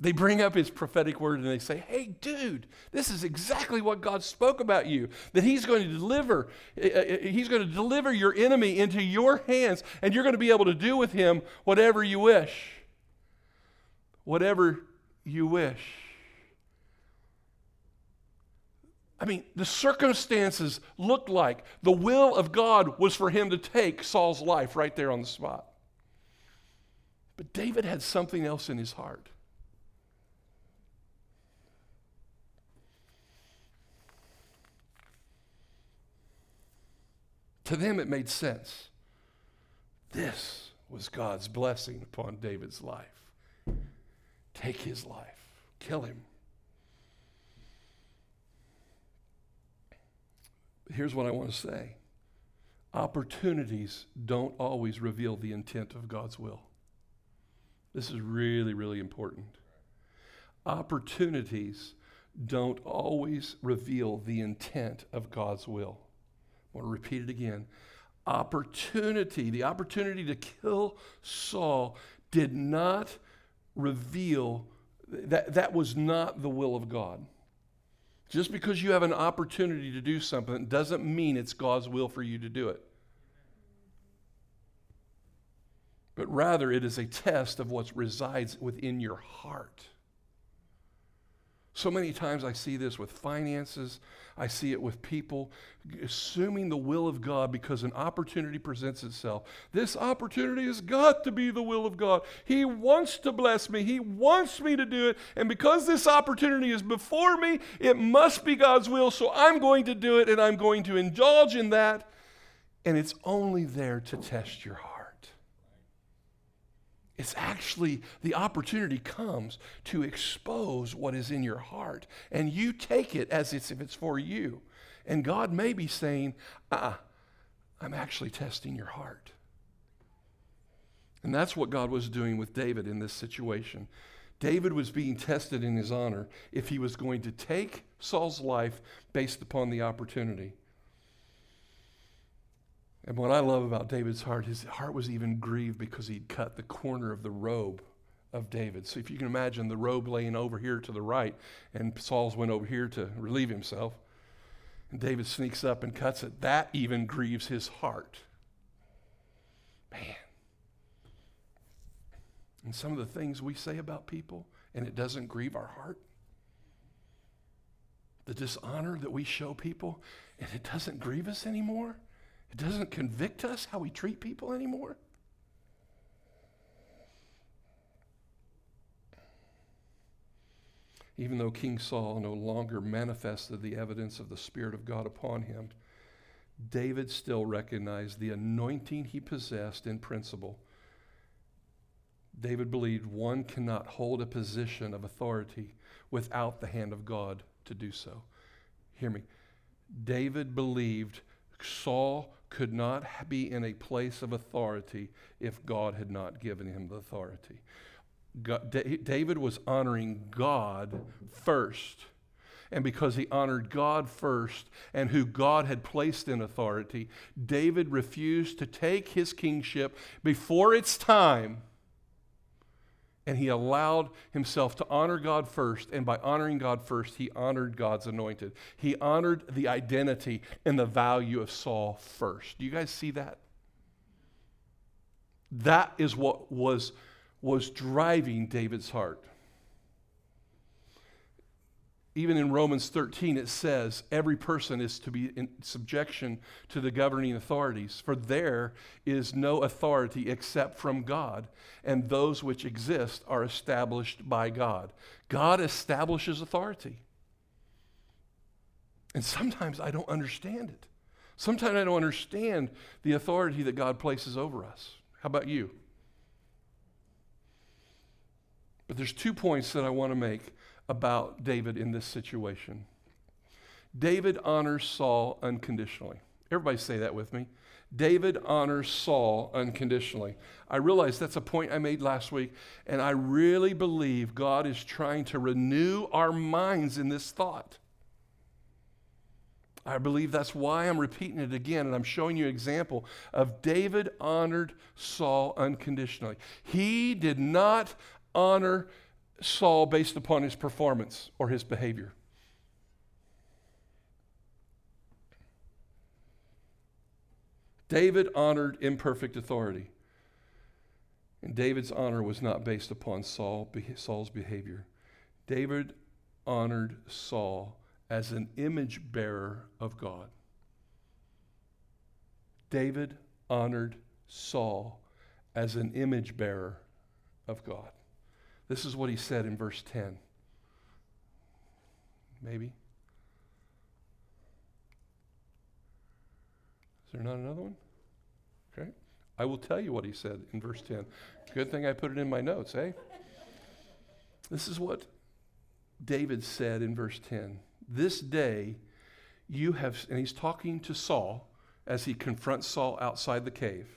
Speaker 1: They bring up his prophetic word and they say, Hey, dude, this is exactly what God spoke about you. That he's going to deliver, eh, eh, eh, he's going to deliver your enemy into your hands, and you're going to be able to do with him whatever you wish. Whatever you wish. I mean, the circumstances looked like the will of God was for him to take Saul's life right there on the spot. But David had something else in his heart. To them, it made sense. This was God's blessing upon David's life. Take his life, kill him. Here's what I want to say opportunities don't always reveal the intent of God's will. This is really, really important. Opportunities don't always reveal the intent of God's will. I want to repeat it again. Opportunity, the opportunity to kill Saul, did not reveal that that was not the will of God. Just because you have an opportunity to do something doesn't mean it's God's will for you to do it. But rather, it is a test of what resides within your heart. So many times I see this with finances, I see it with people assuming the will of God because an opportunity presents itself. This opportunity has got to be the will of God. He wants to bless me, He wants me to do it. And because this opportunity is before me, it must be God's will. So I'm going to do it and I'm going to indulge in that. And it's only there to test your heart. It's actually the opportunity comes to expose what is in your heart, and you take it as if it's for you. And God may be saying, uh I'm actually testing your heart. And that's what God was doing with David in this situation. David was being tested in his honor if he was going to take Saul's life based upon the opportunity. And what I love about David's heart, his heart was even grieved because he'd cut the corner of the robe of David. So if you can imagine the robe laying over here to the right, and Saul's went over here to relieve himself, and David sneaks up and cuts it, that even grieves his heart. Man. And some of the things we say about people, and it doesn't grieve our heart. The dishonor that we show people, and it doesn't grieve us anymore. It doesn't convict us how we treat people anymore. Even though King Saul no longer manifested the evidence of the Spirit of God upon him, David still recognized the anointing he possessed in principle. David believed one cannot hold a position of authority without the hand of God to do so. Hear me. David believed Saul could not be in a place of authority if God had not given him the authority. God, David was honoring God first. And because he honored God first and who God had placed in authority, David refused to take his kingship before its time and he allowed himself to honor God first. And by honoring God first, he honored God's anointed. He honored the identity and the value of Saul first. Do you guys see that? That is what was, was driving David's heart even in Romans 13, it says every person is to be in subjection to the governing authorities, for there is no authority except from God, and those which exist are established by God. God establishes authority. And sometimes I don't understand it. Sometimes I don't understand the authority that God places over us. How about you? But there's two points that I want to make about David in this situation. David honors Saul unconditionally. Everybody say that with me. David honors Saul unconditionally. I realize that's a point I made last week, and I really believe God is trying to renew our minds in this thought. I believe that's why I'm repeating it again, and I'm showing you an example of David honored Saul unconditionally. He did not honor Saul based upon his performance or his behavior. David honored imperfect authority. And David's honor was not based upon Saul, Saul's behavior. David honored Saul as an image bearer of God. David honored Saul as an image bearer of God. This is what he said in verse 10. Maybe. Is there not another one? Okay. I will tell you what he said in verse 10. Good thing I put it in my notes, eh? This is what David said in verse 10. This day you have, and he's talking to Saul as he confronts Saul outside the cave.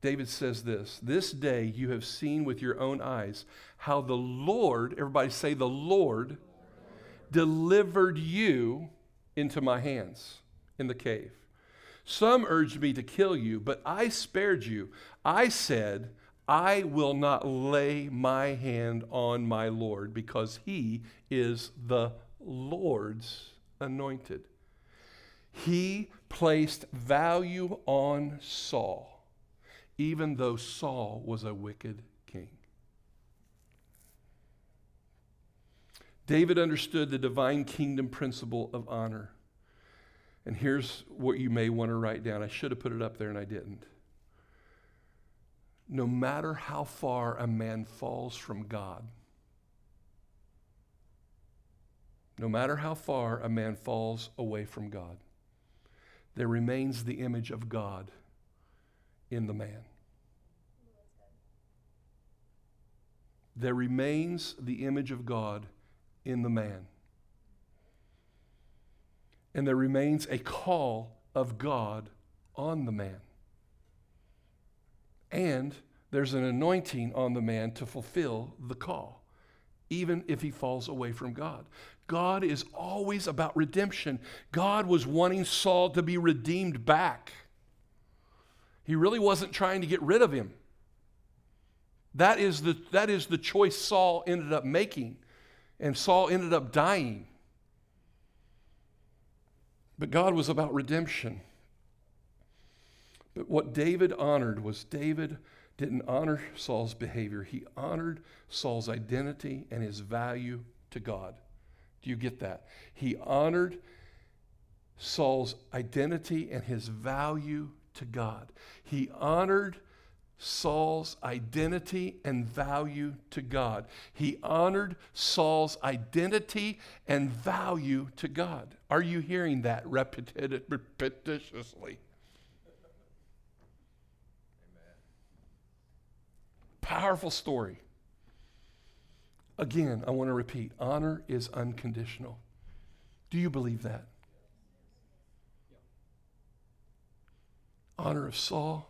Speaker 1: David says this This day you have seen with your own eyes how the Lord, everybody say, the Lord delivered you into my hands in the cave. Some urged me to kill you, but I spared you. I said, I will not lay my hand on my Lord because he is the Lord's anointed. He placed value on Saul, even though Saul was a wicked king. David understood the divine kingdom principle of honor. And here's what you may want to write down. I should have put it up there and I didn't. No matter how far a man falls from God, no matter how far a man falls away from God, there remains the image of God in the man. There remains the image of God in the man. And there remains a call of God on the man. And there's an anointing on the man to fulfill the call, even if he falls away from God. God is always about redemption. God was wanting Saul to be redeemed back. He really wasn't trying to get rid of him. That is the, that is the choice Saul ended up making. And Saul ended up dying. But God was about redemption. But what David honored was David didn't honor Saul's behavior, he honored Saul's identity and his value to God. Do you get that? He honored Saul's identity and his value to God. He honored Saul's identity and value to God. He honored Saul's identity and value to God. Are you hearing that repetitiously? Powerful story. Again, I want to repeat honor is unconditional. Do you believe that? Honor of Saul,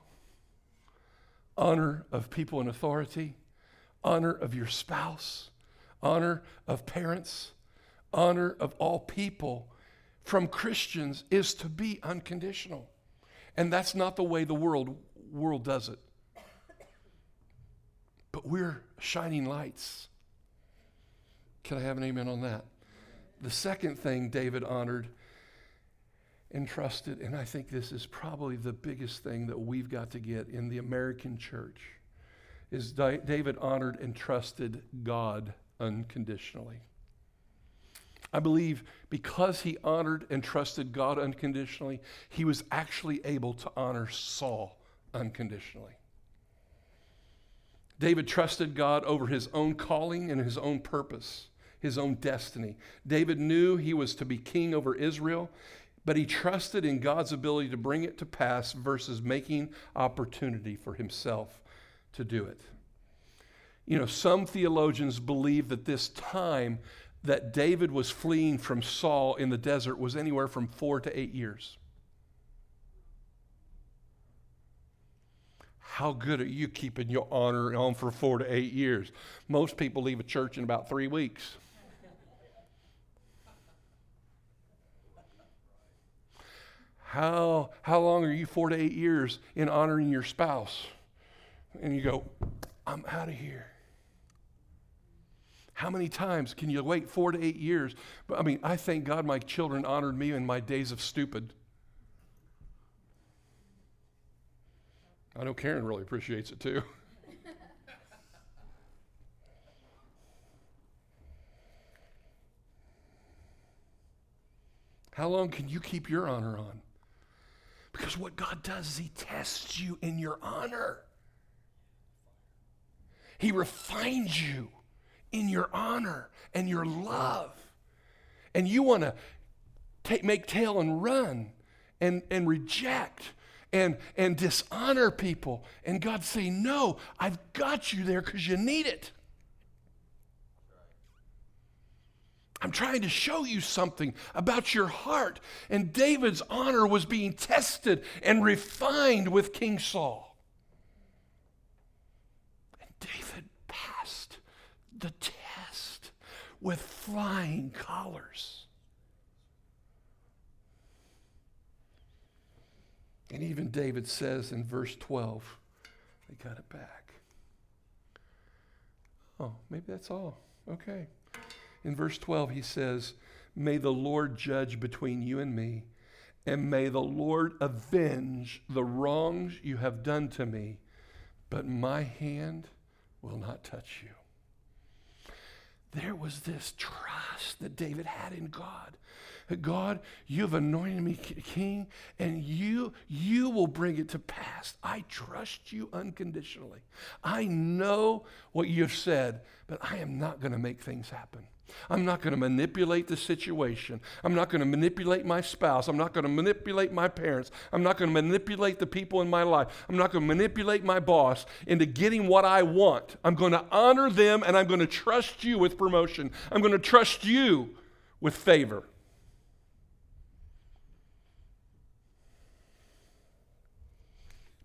Speaker 1: honor of people in authority, honor of your spouse, honor of parents, honor of all people from Christians is to be unconditional. And that's not the way the world, world does it. But we're shining lights. Can I have an amen on that? The second thing David honored and trusted, and I think this is probably the biggest thing that we've got to get in the American church, is David honored and trusted God unconditionally. I believe because he honored and trusted God unconditionally, he was actually able to honor Saul unconditionally. David trusted God over his own calling and his own purpose his own destiny. David knew he was to be king over Israel, but he trusted in God's ability to bring it to pass versus making opportunity for himself to do it. You know, some theologians believe that this time that David was fleeing from Saul in the desert was anywhere from four to eight years. How good are you keeping your honor on for four to eight years? Most people leave a church in about three weeks. How, how long are you, four to eight years, in honoring your spouse? And you go, I'm out of here. How many times can you wait four to eight years? But I mean, I thank God my children honored me in my days of stupid. I know Karen really appreciates it too. How long can you keep your honor on? Because what God does is He tests you in your honor. He refines you in your honor and your love. And you want to make tail and run and, and reject and, and dishonor people. And God say, No, I've got you there because you need it. I'm trying to show you something about your heart. And David's honor was being tested and refined with King Saul. And David passed the test with flying colors. And even David says in verse 12, they got it back. Oh, maybe that's all. Okay. In verse 12, he says, May the Lord judge between you and me, and may the Lord avenge the wrongs you have done to me, but my hand will not touch you. There was this trust that David had in God. God, you've anointed me king, and you, you will bring it to pass. I trust you unconditionally. I know what you've said, but I am not going to make things happen. I'm not going to manipulate the situation. I'm not going to manipulate my spouse. I'm not going to manipulate my parents. I'm not going to manipulate the people in my life. I'm not going to manipulate my boss into getting what I want. I'm going to honor them and I'm going to trust you with promotion. I'm going to trust you with favor.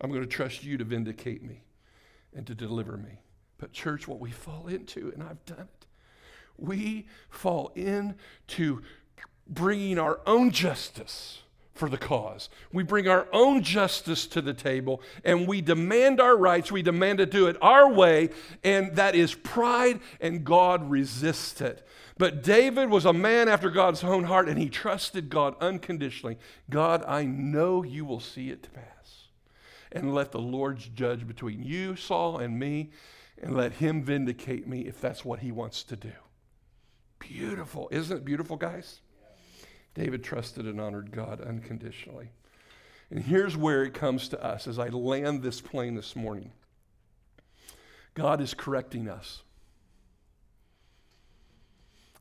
Speaker 1: I'm going to trust you to vindicate me and to deliver me. But, church, what we fall into, and I've done it, we fall into bringing our own justice for the cause. We bring our own justice to the table and we demand our rights. We demand to do it our way, and that is pride, and God resists it. But David was a man after God's own heart, and he trusted God unconditionally. God, I know you will see it to pass. And let the Lord judge between you, Saul, and me, and let him vindicate me if that's what he wants to do. Beautiful. Isn't it beautiful, guys? David trusted and honored God unconditionally. And here's where it comes to us as I land this plane this morning God is correcting us.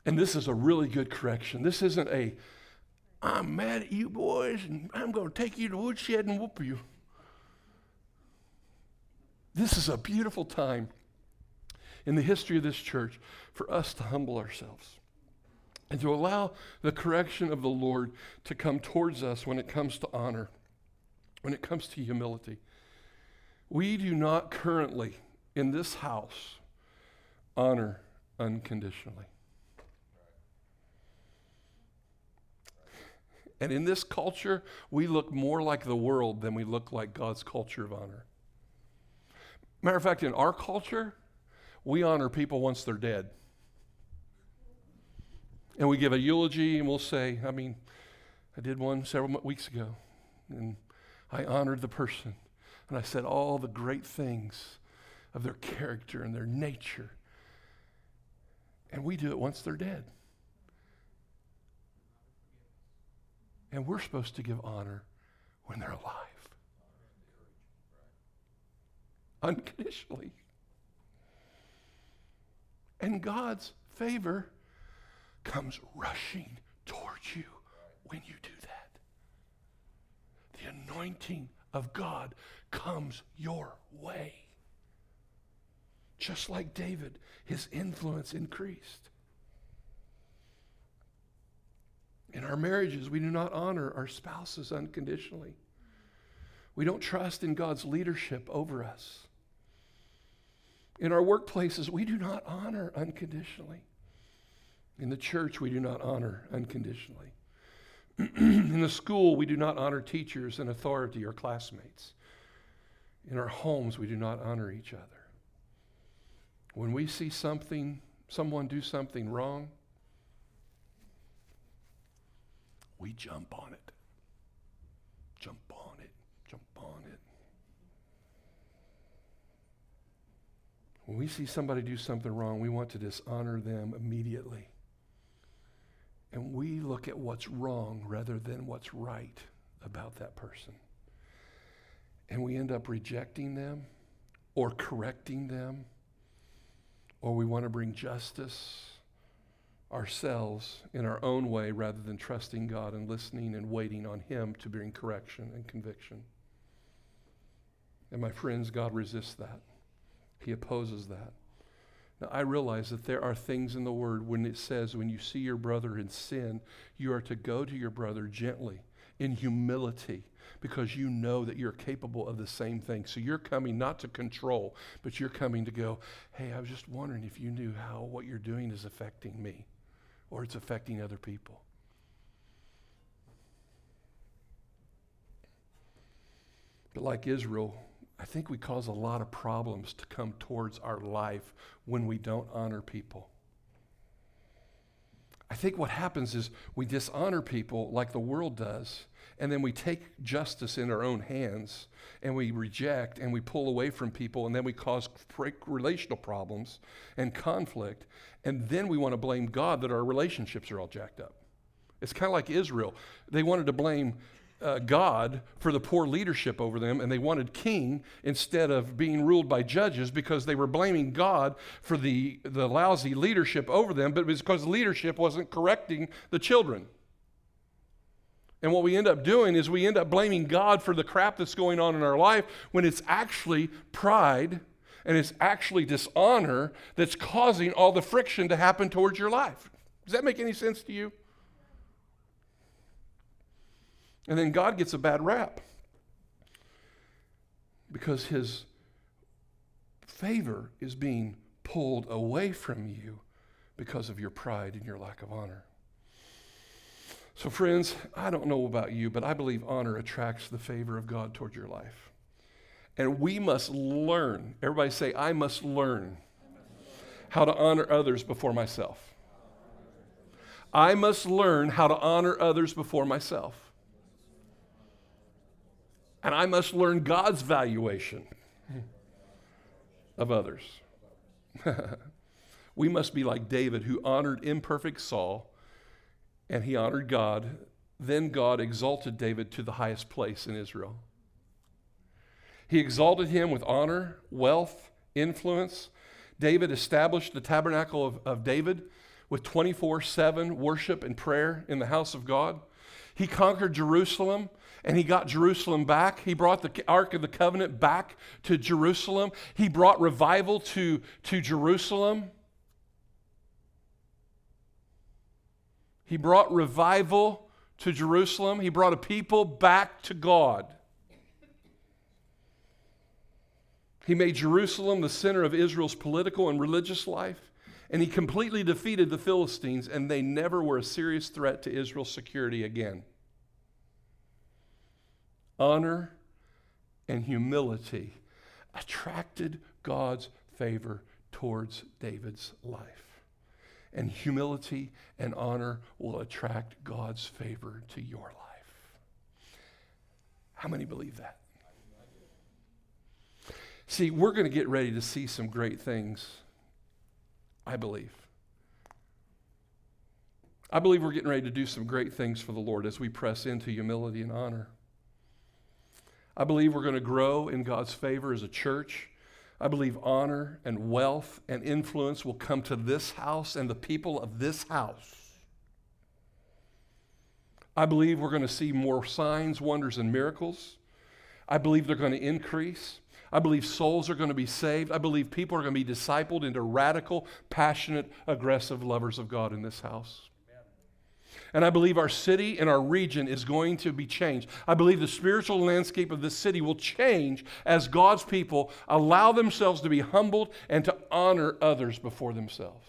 Speaker 1: And this is a really good correction. This isn't a, I'm mad at you boys and I'm going to take you to woodshed and whoop you. This is a beautiful time in the history of this church for us to humble ourselves and to allow the correction of the Lord to come towards us when it comes to honor, when it comes to humility. We do not currently, in this house, honor unconditionally. And in this culture, we look more like the world than we look like God's culture of honor. Matter of fact, in our culture, we honor people once they're dead. And we give a eulogy and we'll say, I mean, I did one several weeks ago, and I honored the person. And I said all the great things of their character and their nature. And we do it once they're dead. And we're supposed to give honor when they're alive. Unconditionally. And God's favor comes rushing towards you when you do that. The anointing of God comes your way. Just like David, his influence increased. In our marriages, we do not honor our spouses unconditionally. We don't trust in God's leadership over us. In our workplaces, we do not honor unconditionally. In the church, we do not honor unconditionally. in the school, we do not honor teachers and authority or classmates. In our homes, we do not honor each other. When we see something, someone do something wrong, we jump on it. Jump on it. Jump on it. When we see somebody do something wrong, we want to dishonor them immediately. and we look at what's wrong rather than what's right about that person. And we end up rejecting them or correcting them, or we want to bring justice ourselves in our own way rather than trusting God and listening and waiting on Him to bring correction and conviction. And my friends, God resists that. He opposes that. Now, I realize that there are things in the Word when it says, when you see your brother in sin, you are to go to your brother gently, in humility, because you know that you're capable of the same thing. So you're coming not to control, but you're coming to go, hey, I was just wondering if you knew how what you're doing is affecting me or it's affecting other people. But like Israel, I think we cause a lot of problems to come towards our life when we don't honor people. I think what happens is we dishonor people like the world does, and then we take justice in our own hands and we reject and we pull away from people, and then we cause relational problems and conflict, and then we want to blame God that our relationships are all jacked up. It's kind of like Israel. They wanted to blame uh, God for the poor leadership over them, and they wanted king instead of being ruled by judges because they were blaming God for the, the lousy leadership over them, but it was because leadership wasn't correcting the children. And what we end up doing is we end up blaming God for the crap that's going on in our life when it's actually pride and it's actually dishonor that's causing all the friction to happen towards your life. Does that make any sense to you? And then God gets a bad rap because his favor is being pulled away from you because of your pride and your lack of honor. So, friends, I don't know about you, but I believe honor attracts the favor of God toward your life. And we must learn. Everybody say, I must learn how to honor others before myself. I must learn how to honor others before myself and I must learn God's valuation of others. we must be like David, who honored imperfect Saul, and he honored God. Then God exalted David to the highest place in Israel. He exalted him with honor, wealth, influence. David established the tabernacle of, of David with 24 7 worship and prayer in the house of God. He conquered Jerusalem and he got Jerusalem back. He brought the Ark of the Covenant back to Jerusalem. He brought revival to, to Jerusalem. He brought revival to Jerusalem. He brought a people back to God. He made Jerusalem the center of Israel's political and religious life. And he completely defeated the Philistines, and they never were a serious threat to Israel's security again honor, and humility attracted God's favor towards David's life. And humility and honor will attract God's favor to your life. How many believe that? See, we're going to get ready to see some great things, I believe. I believe we're getting ready to do some great things for the Lord as we press into humility and honor. I believe we're going to grow in God's favor as a church. I believe honor and wealth and influence will come to this house and the people of this house. I believe we're going to see more signs, wonders, and miracles. I believe they're going to increase. I believe souls are going to be saved. I believe people are going to be discipled into radical, passionate, aggressive lovers of God in this house. And I believe our city and our region is going to be changed. I believe the spiritual landscape of this city will change as God's people allow themselves to be humbled and to honor others before themselves.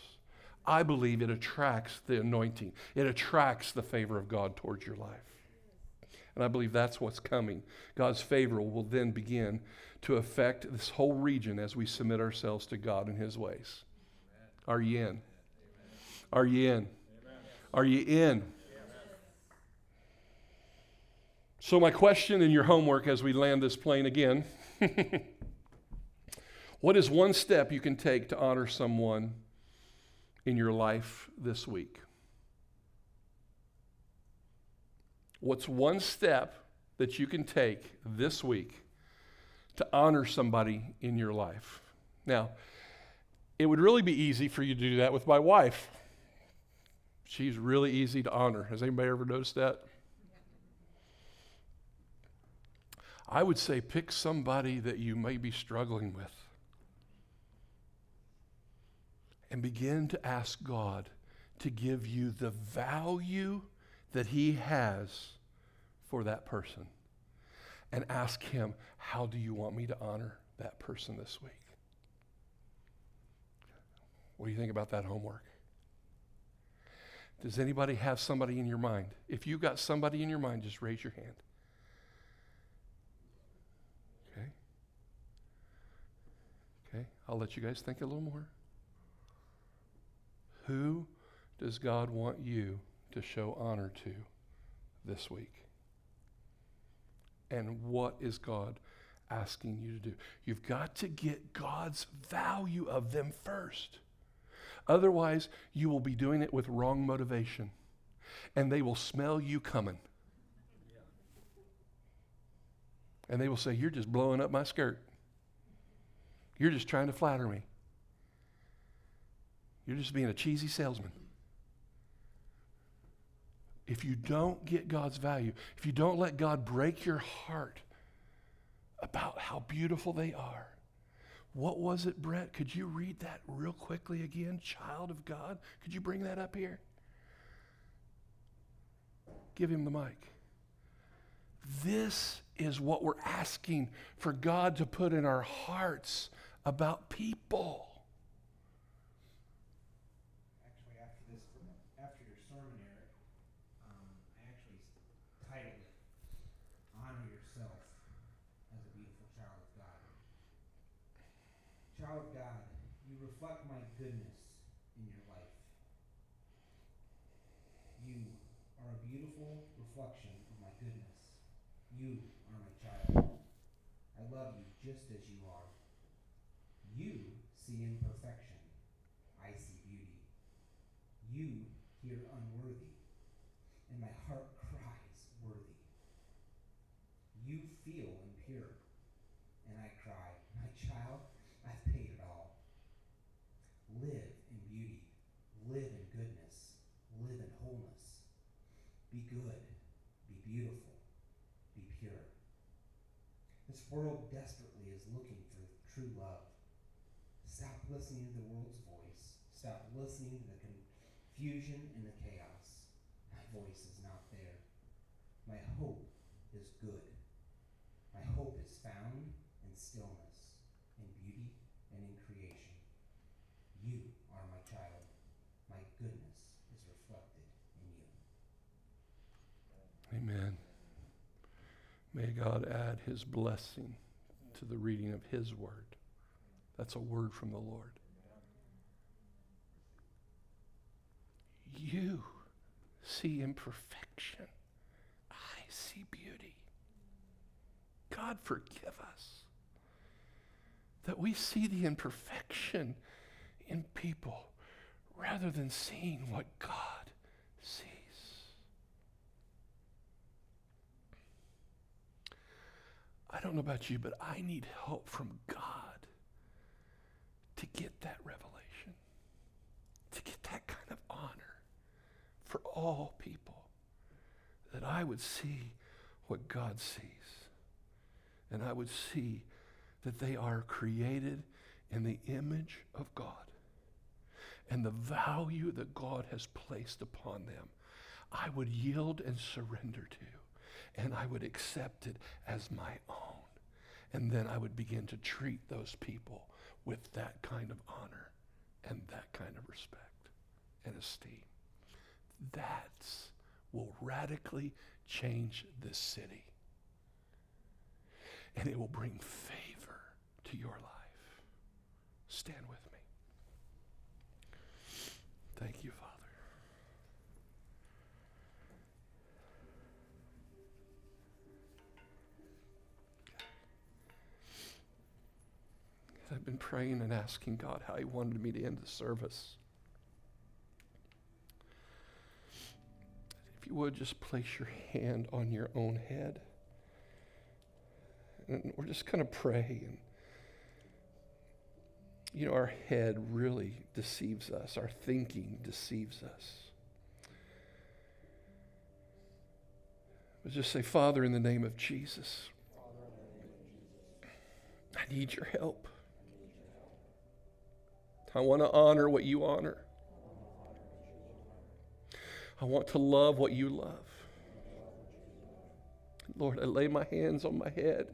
Speaker 1: I believe it attracts the anointing, it attracts the favor of God towards your life. And I believe that's what's coming. God's favor will then begin to affect this whole region as we submit ourselves to God and His ways. Are you in? Are you in? Are you in? So, my question in your homework as we land this plane again what is one step you can take to honor someone in your life this week? What's one step that you can take this week to honor somebody in your life? Now, it would really be easy for you to do that with my wife. She's really easy to honor. Has anybody ever noticed that? I would say pick somebody that you may be struggling with and begin to ask God to give you the value that He has for that person. And ask Him, How do you want me to honor that person this week? What do you think about that homework? Does anybody have somebody in your mind? If you've got somebody in your mind, just raise your hand. Okay? Okay, I'll let you guys think a little more. Who does God want you to show honor to this week? And what is God asking you to do? You've got to get God's value of them first. Otherwise, you will be doing it with wrong motivation, and they will smell you coming. And they will say, You're just blowing up my skirt. You're just trying to flatter me. You're just being a cheesy salesman. If you don't get God's value, if you don't let God break your heart about how beautiful they are, what was it, Brett? Could you read that real quickly again? Child of God? Could you bring that up here? Give him the mic. This is what we're asking for God to put in our hearts about people.
Speaker 2: just as you are. You see imperfection. I see beauty. You hear unworthy, and my heart cries worthy. You feel impure, and I cry, my child, I've paid it all. Live in beauty, live in goodness, live in wholeness. Be good, be beautiful, be pure. This world desperately is looking for true love. Stop listening to the world's voice. Stop listening to the confusion and the chaos. My voice is not there. My hope is good. My hope is found in stillness, in beauty, and in creation. You are my child. My goodness is reflected in you.
Speaker 1: Amen. May God add his blessing to the reading of His Word. That's a word from the Lord. You see imperfection. I see beauty. God, forgive us that we see the imperfection in people rather than seeing what God sees. I don't know about you, but I need help from God to get that revelation, to get that kind of honor for all people, that I would see what God sees. And I would see that they are created in the image of God and the value that God has placed upon them. I would yield and surrender to and I would accept it as my own. And then I would begin to treat those people with that kind of honor and that kind of respect and esteem. That will radically change this city. And it will bring favor to your life. Stand with me. Thank you, Father. I've been praying and asking God how He wanted me to end the service. If you would just place your hand on your own head. And we're just going to pray. And, you know, our head really deceives us, our thinking deceives us. But just say, Father, in the name of Jesus, I need your help. I want to honor what you honor. I want to love what you love. Lord, I lay my hands on my head.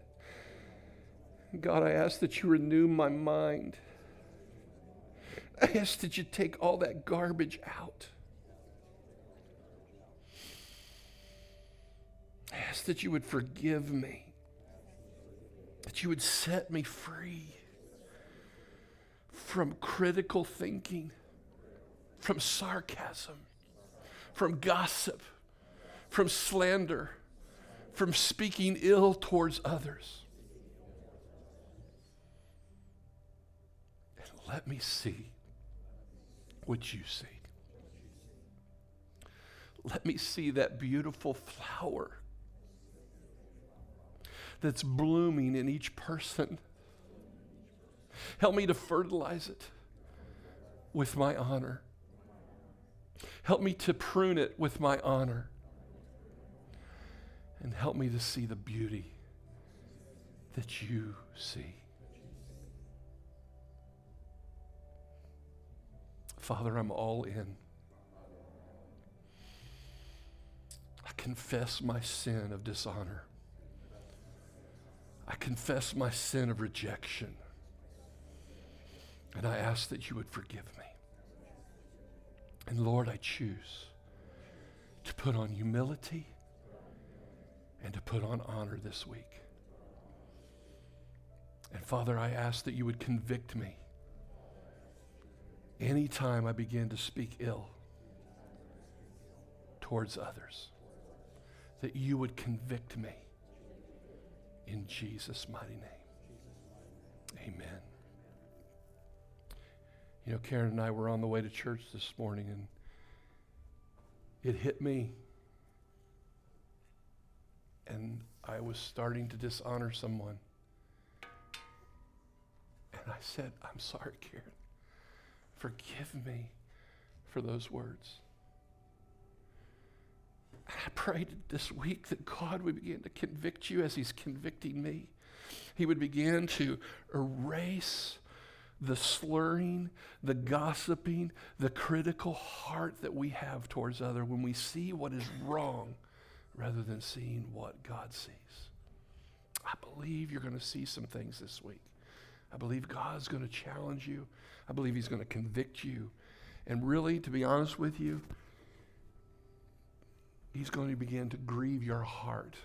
Speaker 1: God, I ask that you renew my mind. I ask that you take all that garbage out. I ask that you would forgive me, that you would set me free from critical thinking, from sarcasm, from gossip, from slander, from speaking ill towards others. And let me see what you see. Let me see that beautiful flower that's blooming in each person. Help me to fertilize it with my honor. Help me to prune it with my honor. And help me to see the beauty that you see. Father, I'm all in. I confess my sin of dishonor. I confess my sin of rejection. And I ask that you would forgive me. And Lord, I choose to put on humility and to put on honor this week. And Father, I ask that you would convict me anytime I begin to speak ill towards others, that you would convict me in Jesus' mighty name. Amen. You know, Karen and I were on the way to church this morning, and it hit me. And I was starting to dishonor someone. And I said, I'm sorry, Karen. Forgive me for those words. And I prayed this week that God would begin to convict you as He's convicting me. He would begin to erase the slurring, the gossiping, the critical heart that we have towards other when we see what is wrong rather than seeing what God sees. I believe you're going to see some things this week. I believe God's going to challenge you. I believe He's going to convict you. And really, to be honest with you, He's going to begin to grieve your heart.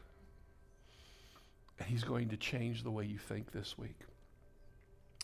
Speaker 1: And He's going to change the way you think this week.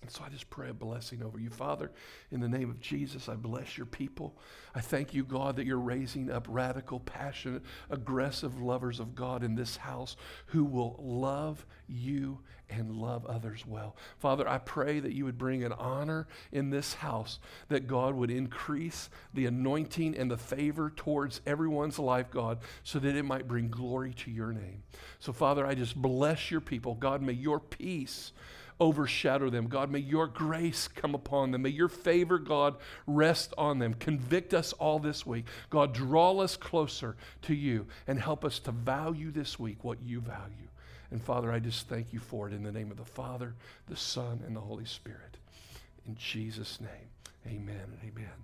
Speaker 1: And so I just pray a blessing over you. Father, in the name of Jesus, I bless your people. I thank you, God, that you're raising up radical, passionate, aggressive lovers of God in this house who will love you and love others well. Father, I pray that you would bring an honor in this house, that God would increase the anointing and the favor towards everyone's life, God, so that it might bring glory to your name. So, Father, I just bless your people. God, may your peace overshadow them. God, may your grace come upon them. May your favor, God, rest on them. Convict us all this week. God, draw us closer to you and help us to value this week what you value. And Father, I just thank you for it in the name of the Father, the Son, and the Holy Spirit. In Jesus' name, amen and amen.